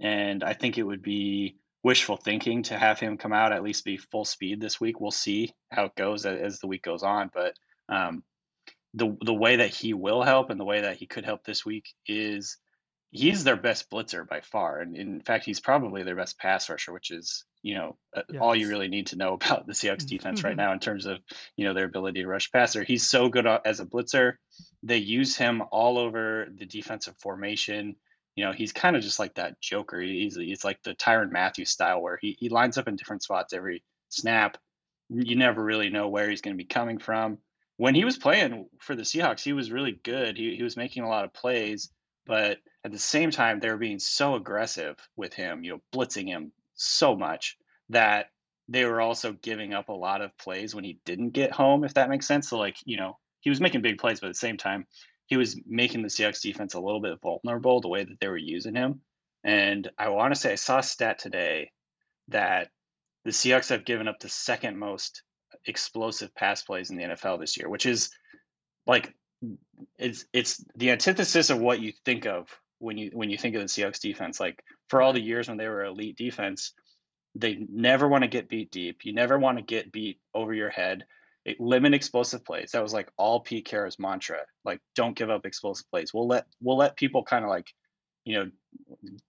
and I think it would be wishful thinking to have him come out at least be full speed this week. We'll see how it goes as the week goes on, but um, the the way that he will help and the way that he could help this week is he's their best blitzer by far, and in fact, he's probably their best pass rusher, which is you know yes. All you really need to know about the Seahawks defense right now in terms of you know their ability to rush passer. He's so good as a blitzer. They use him all over the defensive formation you know, he's kind of just like that Joker. He's he's like the Tyrann Mathieu style, where he he lines up in different spots every snap. You never really know where he's going to be coming from. When he was playing for the Seahawks, he was really good. He he was making a lot of plays, but at the same time, they were being so aggressive with him, you know, blitzing him so much that they were also giving up a lot of plays when he didn't get home, if that makes sense. So like, you know, he was making big plays, but at the same time, he was making the Seahawks defense a little bit vulnerable the way that they were using him. And I want to say I saw a stat today that the Seahawks have given up the second most explosive pass plays in the NFL this year, which is like it's it's the antithesis of what you think of when you when you think of the Seahawks defense. Like for all the years when they were elite defense, they never want to get beat deep. You never want to get beat over your head limit explosive plays. That was like all Pete Carroll's mantra. Like, don't give up explosive plays. We'll let we'll let people kind of like, you know,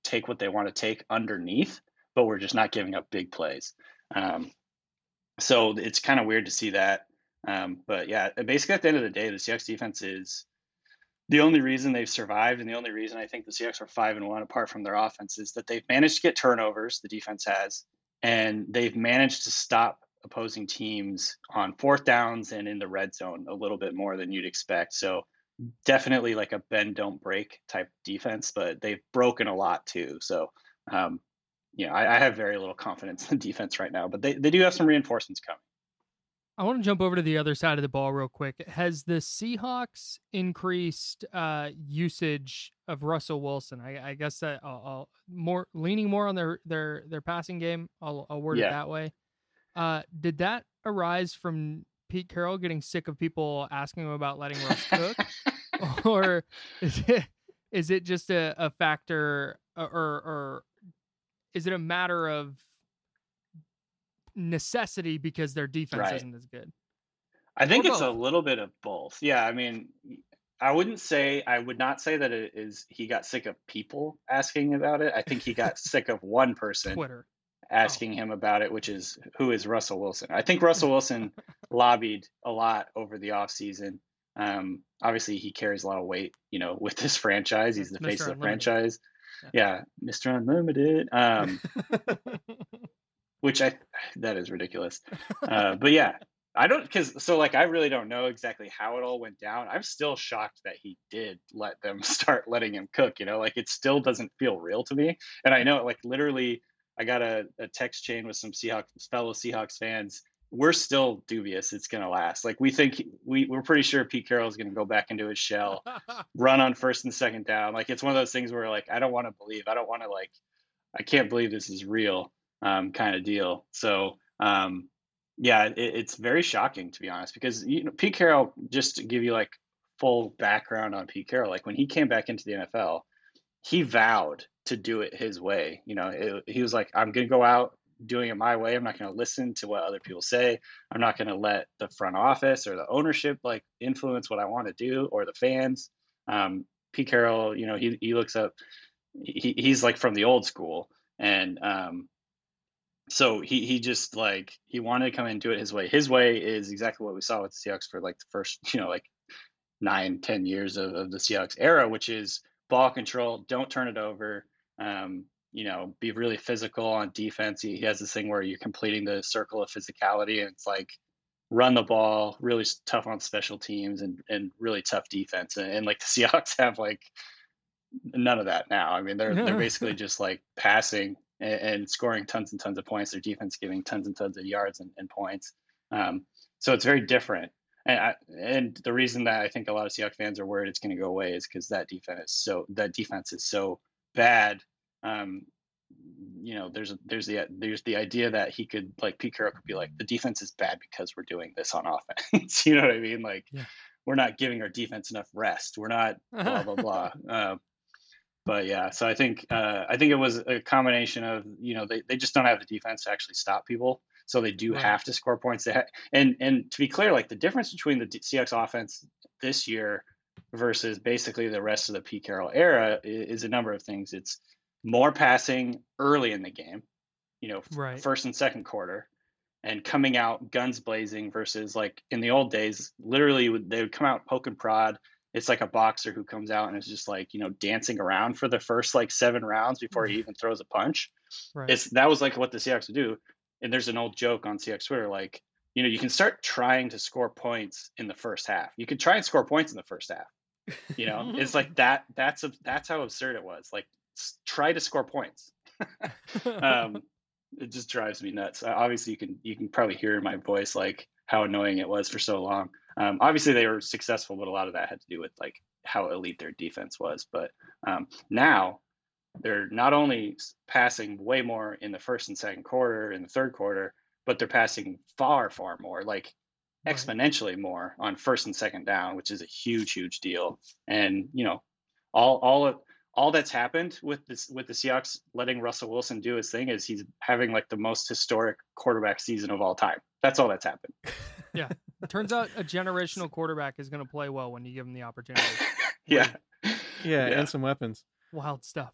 take what they want to take underneath, but we're just not giving up big plays. Um, so it's kind of weird to see that. Um, but yeah, basically at the end of the day, the Seahawks defense is the only reason they've survived, and the only reason I think the Seahawks are five and one apart from their offense is that they've managed to get turnovers. The defense has, and they've managed to stop opposing teams on fourth downs and in the red zone a little bit more than you'd expect. So definitely like a bend don't break type defense, but they've broken a lot too. So um, you know, I, I, have very little confidence in the defense right now, but they, they do have some reinforcements coming. I want to jump over to the other side of the ball real quick. Has the Seahawks increased uh, usage of Russell Wilson? I, I guess that I'll, I'll, more leaning more on their their their passing game. I'll, I'll word yeah. it that way. Uh, did that arise from Pete Carroll getting sick of people asking him about letting Russ cook, or is it is it just a, a factor, or, or is it a matter of necessity because their defense right. isn't as good? I think it's both? a little bit of both. Yeah, I mean, I wouldn't say I would not say that it is he got sick of people asking about it. I think he got sick of one person Twitter asking oh. him about it, which is who is Russell Wilson. I think Russell Wilson lobbied a lot over the offseason. Um, obviously he carries a lot of weight, you know, with this franchise. He's the Mr. face of the franchise. Yeah. yeah, Mr. Unlimited. Um, which I that is ridiculous. Uh, but yeah, I don't because so like I really don't know exactly how it all went down. I'm still shocked that he did let them start letting him cook. You know, like it still doesn't feel real to me. And I know like literally, I got a, a text chain with some Seahawks fellow Seahawks fans. We're still dubious it's gonna last. Like we think we we're pretty sure Pete Carroll is gonna go back into his shell, run on first and second down. Like it's one of those things where like I don't want to believe. I don't want to like. I can't believe this is real, um, kind of deal. So um, yeah, it, it's very shocking to be honest, because you know Pete Carroll. Just to give you like full background on Pete Carroll, like when he came back into the NFL, he vowed to do it his way. You know, it, he was like, "I'm going to go out doing it my way. I'm not going to listen to what other people say. I'm not going to let the front office or the ownership like influence what I want to do or the fans." Um, Pete Carroll, you know, he he looks up. He, he's like from the old school, and um, so he he just like he wanted to come and do it his way. His way is exactly what we saw with the Seahawks for like the first you know like nine ten years of, of the Seahawks era, which is ball control, don't turn it over. Um, you know, be really physical on defense. He, he has this thing where you're completing the circle of physicality, and it's like run the ball, really tough on special teams, and and really tough defense. And, and like the Seahawks have like none of that now. I mean, they're they're basically just like passing and, and, scoring tons and tons of points. Their defense giving tons and tons of yards and, and points. Um, so it's very different. And, I, and the reason that I think a lot of Seahawks fans are worried it's going to go away is because that defense is so that defense is so bad. Um, you know, there's there's the there's the idea that he could like Pete Carroll could be like the defense is bad because we're doing this on offense. you know what I mean? Like yeah. we're not giving our defense enough rest. We're not blah blah blah. Uh, but yeah, so I think uh, I think it was a combination of you know they, they just don't have the defense to actually stop people, so they do right. have to score points. Ha- and and to be clear, like the difference between the Seahawks offense this year versus basically the rest of the Pete Carroll era is, is a number of things. It's more passing early in the game, you know, right. first and second quarter, and coming out guns blazing versus like in the old days, literally they would come out poke and prod it's like a boxer who comes out and is just like you know dancing around for the first like seven rounds before he mm. even throws a punch. Right. It's that was like what the Seahawks would do. And there's an old joke on Seahawks Twitter like you know you can start trying to score points in the first half. You can try and score points in the first half. You know, it's like that. That's a, that's how absurd it was. Like try to score points. um, it just drives me nuts. obviously, you can you can probably hear in my voice like how annoying it was for so long. Um, obviously, they were successful, but a lot of that had to do with like how elite their defense was. But um, now they're not only passing way more in the first and second quarter, in the third quarter, but they're passing far, far more, like right. exponentially more on first and second down, which is a huge, huge deal. And you know, all all of all that's happened with this with the Seahawks letting Russell Wilson do his thing is he's having like the most historic quarterback season of all time. That's all that's happened. Yeah. Turns out a generational quarterback is going to play well when you give him the opportunity. yeah. yeah. Yeah, and some weapons. Wild stuff.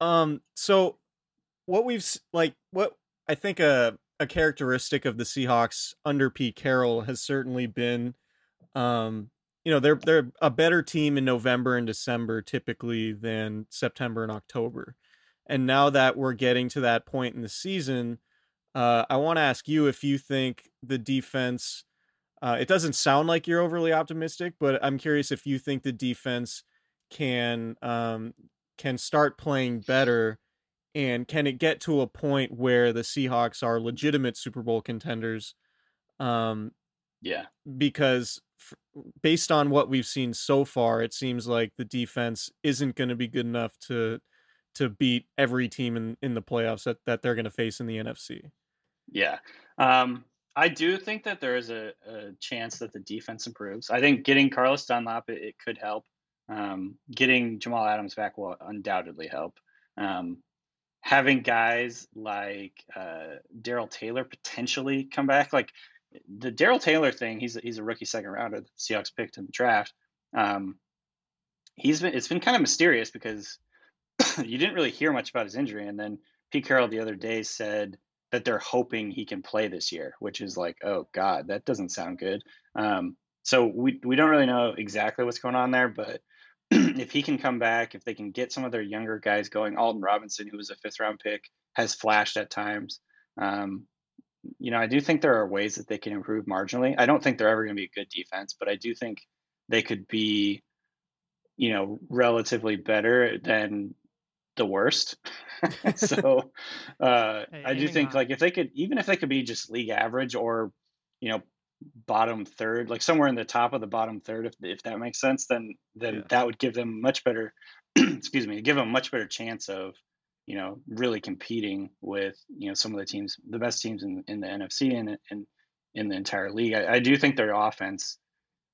Um so what we've like what I think a a characteristic of the Seahawks under Pete Carroll has certainly been um you know they're they're a better team in November and December typically than September and October. And now that we're getting to that point in the season, uh, I want to ask you if you think the defense. Uh, it doesn't sound like you're overly optimistic, but I'm curious if you think the defense can um, can start playing better, and can it get to a point where the Seahawks are legitimate Super Bowl contenders? Um, yeah, because based on what we've seen so far, it seems like the defense isn't going to be good enough to to beat every team in, in the playoffs that, that they're going to face in the NFC. Yeah. Um, I do think that there is a, a, chance that the defense improves. I think getting Carlos Dunlap, it, it could help. Um, getting Jamal Adams back will undoubtedly help. Um, having guys like uh, Darrell Taylor potentially come back, like the Darrell Taylor thing, he's he's a rookie second rounder. The Seahawks picked in the draft. Um, he's been it's been kind of mysterious because you didn't really hear much about his injury, and then Pete Carroll the other day said that they're hoping he can play this year, which is like, oh God, that doesn't sound good. Um, so we we don't really know exactly what's going on there, but if he can come back, if they can get some of their younger guys going, Alton Robinson, who was a fifth round pick, has flashed at times. Um, you know, I do think there are ways that they can improve marginally. I don't think they're ever going to be a good defense, but I do think they could be, you know, relatively better than the worst. so uh, Hey, I do think high. like if they could, even if they could be just league average or, you know, bottom third, like somewhere in the top of the bottom third, if if that makes sense, then then Yeah. that would give them much better. excuse me, give them a much better chance of, you know, really competing with you know some of the teams, the best teams in in the NFC and and in the entire league. I, I do think their offense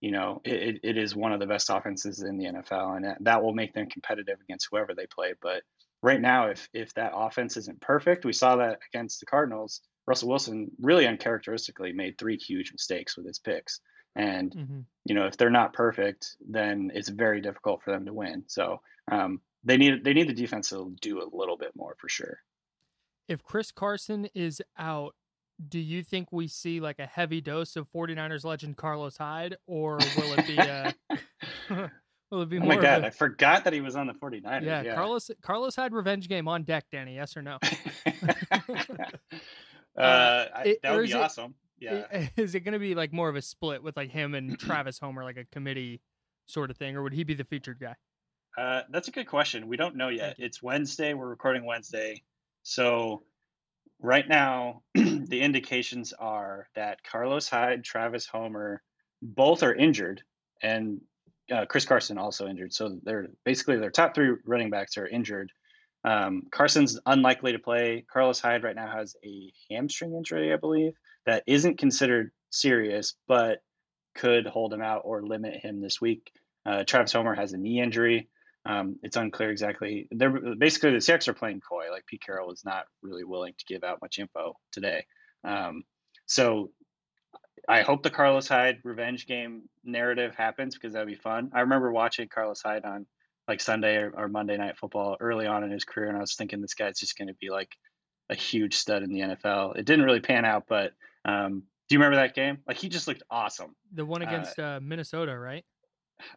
you know, it, it- is one of the best offenses in the NFL, and that, that will make them competitive against whoever they play. But right now, if if that offense isn't perfect, we saw that against the Cardinals. Russell Wilson really uncharacteristically made three huge mistakes with his picks, and Mhm. you know, if they're not perfect, then it's very difficult for them to win. So um, they need they need the defense to do a little bit more for sure. If Chris Carson is out, do you think we see like a heavy dose of 49ers legend Carlos Hyde, or will it be a will it be Oh more my god, a- I forgot that he was on the 49ers. yeah, yeah. Carlos Carlos Hyde revenge game on deck, Danny? Yes or no? uh, I- that would be it- awesome. Yeah. Is it going to be like more of a split with like him and Travis Homer, like a committee sort of thing, or would he be the featured guy? Uh, that's a good question. We don't know yet. It's Wednesday. We're recording Wednesday. So right now, the indications are that Carlos Hyde, Travis Homer, both are injured, and uh, Chris Carson also injured. So they're basically their top three running backs are injured. Um, Carson's unlikely to play. Carlos Hyde right now has a hamstring injury, I believe, that isn't considered serious, but could hold him out or limit him this week. Uh, Travis Homer has a knee injury. Um, it's unclear exactly. They're basically the Seahawks are playing coy. Like Pete Carroll was not really willing to give out much info today. Um, so I hope the Carlos Hyde revenge game narrative happens because that'd be fun. I remember watching Carlos Hyde on like Sunday or, or Monday Night Football early on in his career, and I was thinking this guy's just going to be like a huge stud in the NFL. It didn't really pan out, but um, do you remember that game? Like he just looked awesome. The one Uh, against uh, Minnesota, right?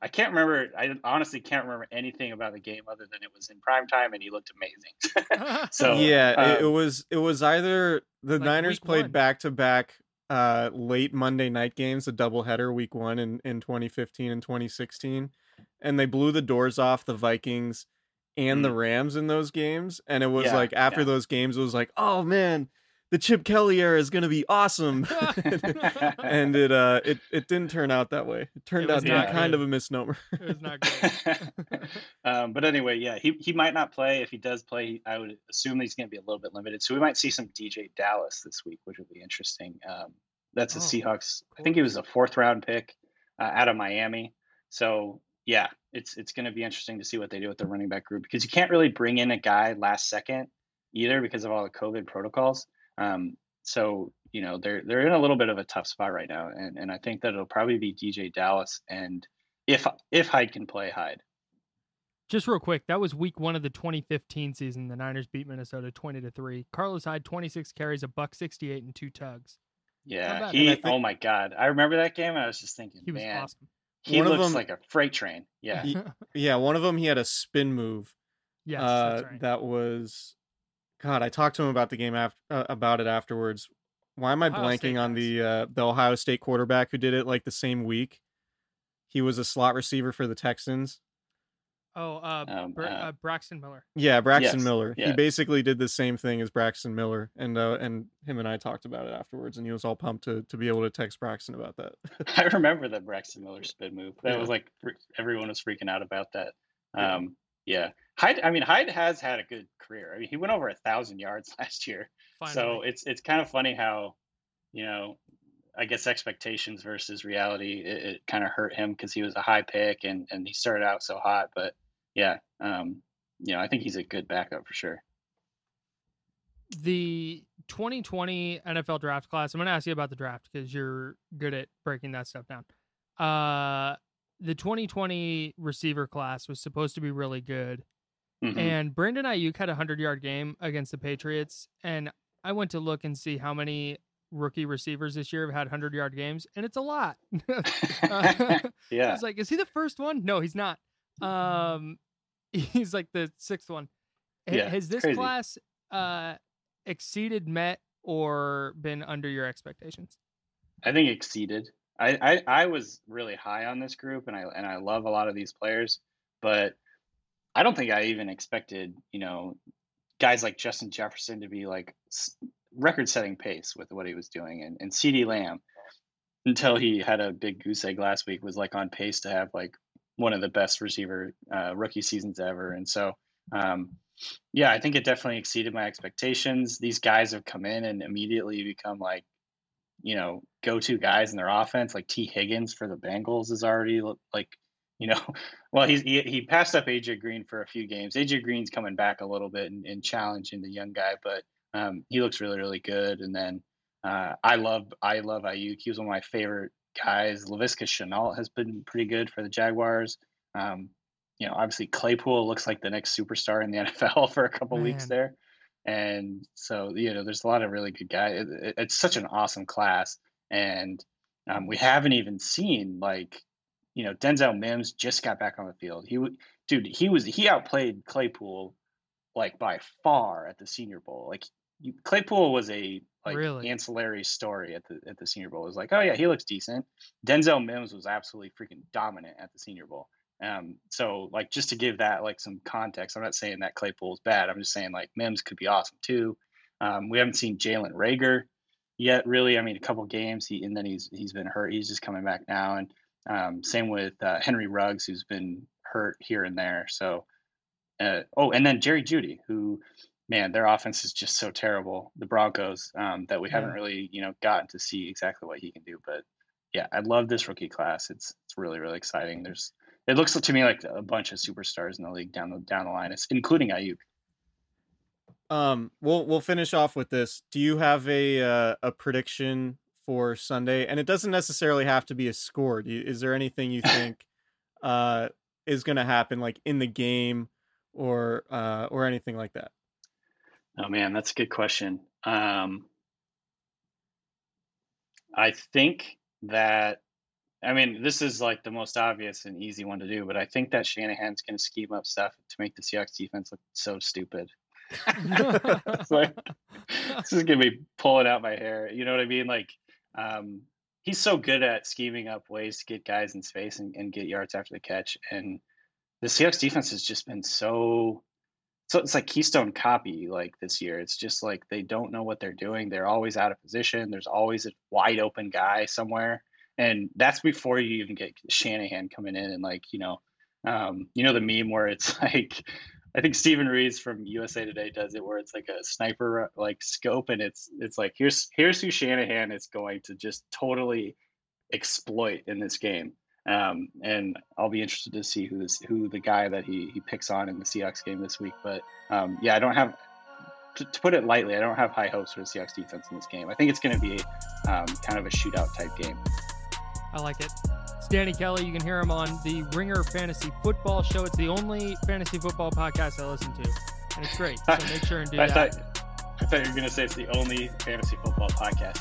I can't remember. I honestly can't remember anything about the game other than it was in prime time and he looked amazing. so yeah, it, it um, was it was either the Like Niners played back to back uh late Monday night games, a doubleheader week one in, in 2015 and 2016, and they blew the doors off the Vikings and the Rams in those games. And it was Mm. Yeah, like after yeah. those games, it was like, oh man, the Chip Kelly era is gonna be awesome. and it uh it, it didn't turn out that way. It turned was out to be kind good. of a misnomer. It was not good. um, but anyway, yeah, he, he might not play. If he does play, I would assume he's going to be a little bit limited. So we might see some DeeJay Dallas this week, which would be interesting. Um, that's a Oh, Seahawks. I think he was a fourth round pick uh, out of Miami. So yeah, it's it's going to be interesting to see what they do with the running back group because you can't really bring in a guy last second either because of all the COVID protocols. Um, so you know they're they're in a little bit of a tough spot right now, and and I think that it'll probably be DeeJay Dallas and if if Hyde can play Hyde. Just real quick, that was week one of the 2015 season. The Niners beat Minnesota 20 to three. Carlos Hyde 26 carries, a buck 68, and two tugs. Yeah, he. Oh my God, I remember that game. and I was just thinking, He was man, awesome. He One of looks them- like a freight train. Yeah, Ye- yeah, one of them he had a spin move. Yes, uh, that's right. that was God. I talked to him about the game after uh, about it afterwards. Why am I Ohio blanking State on the uh, the Ohio State quarterback who did it like the same week? He was a slot receiver for the Texans. Oh, uh, Um, Br- uh, uh, Braxton Miller. Yeah, Braxton Yes, Miller. He basically did the same thing as Braxton Miller, and uh, and him and I talked about it afterwards, and he was all pumped to to be able to text Braxton about that. I remember that Braxton Miller spin move. That Yeah. was like everyone was freaking out about that. Yeah. Um, yeah, Hyde. I mean, Hyde has had a good career. I mean, he went over a thousand yards last year. So it's it's kind of funny how, you know, I guess expectations versus reality it, it kind of hurt him because he was a high pick and and he started out so hot. But yeah, um, you know, I think he's a good backup for sure. the 2020 NFL draft class. I'm going to ask you about the draft because you're good at breaking that stuff down. Uh, the 2020 receiver class was supposed to be really good. Mhm. And Brandon Aiyuk had a 100 yard game against the Patriots. And I went to look and see how many rookie receivers this year have had 100 yard games. And it's a lot. Uh, Yeah. I was like, is he the first one? No, he's not. Um, he's like the sixth one. Yeah, Has this crazy. class uh, exceeded, met, or been under your expectations? I think exceeded. I, I I was really high on this group, and I and I love a lot of these players, but I don't think I even expected you know guys like Justin Jefferson to be like record-setting pace with what he was doing, and and CeeDee Lamb until he had a big goose egg last week was like on pace to have like one of the best receiver uh, rookie seasons ever, and so. Um, yeah, I think it definitely exceeded my expectations. These guys have come in and immediately become like you know, go-to guys in their offense, like Tee Higgins for the Bengals is already like, you know, well, he's he, he passed up AJ Green for a few games. AJ Green's coming back a little bit and, and challenging the young guy, but um, he looks really really good. And then uh, I love I love Aiyuk. He was one of my favorite guys. Laviska Shenault has been pretty good for the Jaguars. Um, you know, obviously Claypool looks like the next superstar in the NFL for a couple weeks there. And so you know there's a lot of really good guys it, it- it's such an awesome class. And um, we haven't even seen like you know denzel mims just got back on the field. He w- dude he was he outplayed claypool like by far at the senior bowl. Like you, claypool was a like Really? ancillary story at the at the senior bowl it was like oh yeah he looks decent denzel mims was absolutely freaking dominant at the senior bowl um, so like just to give that like some context, I'm not saying that Claypool is bad. I'm just saying like Mims could be awesome too. Um, we haven't seen Jalen Reagor yet, really. I mean, a couple games, he and then he's he's been hurt. He's just coming back now, and um, same with uh, Henry Ruggs, who's been hurt here and there. So, uh, oh, and then Jerry Jeudy, who, man, their offense is just so terrible. The Broncos um, that we haven't really you know gotten to see exactly what he can do, but yeah, I love this rookie class. It's it's really really exciting. There's it looks to me like a bunch of superstars in the league down the down the line, it's- including Aiyuk. Um, we'll we'll finish off with this. Do you have a uh, a prediction for Sunday? And it doesn't necessarily have to be a score. Do you, is there anything you think uh, is going to happen, like in the game, or uh, or anything like that? Oh man, that's a good question. Um, I think that I mean this is like the most obvious and easy one to do, but I think that Shanahan's going to scheme up stuff to make the Seahawks defense look so stupid. like this is gonna be pulling out my hair. You know what I mean? Like, um, he's so good at scheming up ways to get guys in space and, and get yards after the catch. And the Seahawks defense has just been so so it's like Keystone copy like this year. It's just like they don't know what they're doing. They're always out of position. There's always a wide open guy somewhere. And that's before you even get Shanahan coming in and like, you know, um, you know the meme where it's like I think Stephen Reeves from USA Today does it, where it's like a sniper like scope, and it's it's like here's here's who Shanahan is going to just totally exploit in this game, um, and I'll be interested to see who this who the guy that he he picks on in the Seahawks game this week. But um, yeah, I don't have to, to put it lightly, I don't have high hopes for the Seahawks defense in this game. I think it's going to be um, kind of a shootout type game. I like it. It's Danny Kelly. You can hear him on the Ringer Fantasy Football Show. It's the only fantasy football podcast I listen to, and it's great. So make sure and do I that. thought I thought you were going to say it's the only fantasy football podcast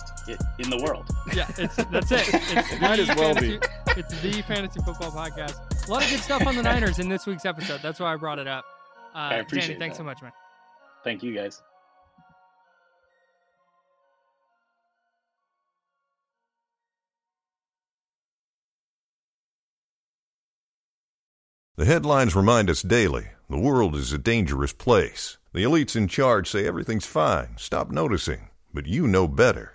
in the world. Yeah, it's that's it. It's Might as well fantasy, be. It's the fantasy football podcast. A lot of good stuff on the Niners in this week's episode. That's why I brought it up. Uh, I appreciate Danny, thanks that. so much, man. Thank you guys. The headlines remind us daily the world is a dangerous place. The elites in charge say everything's fine, stop noticing. But you know better.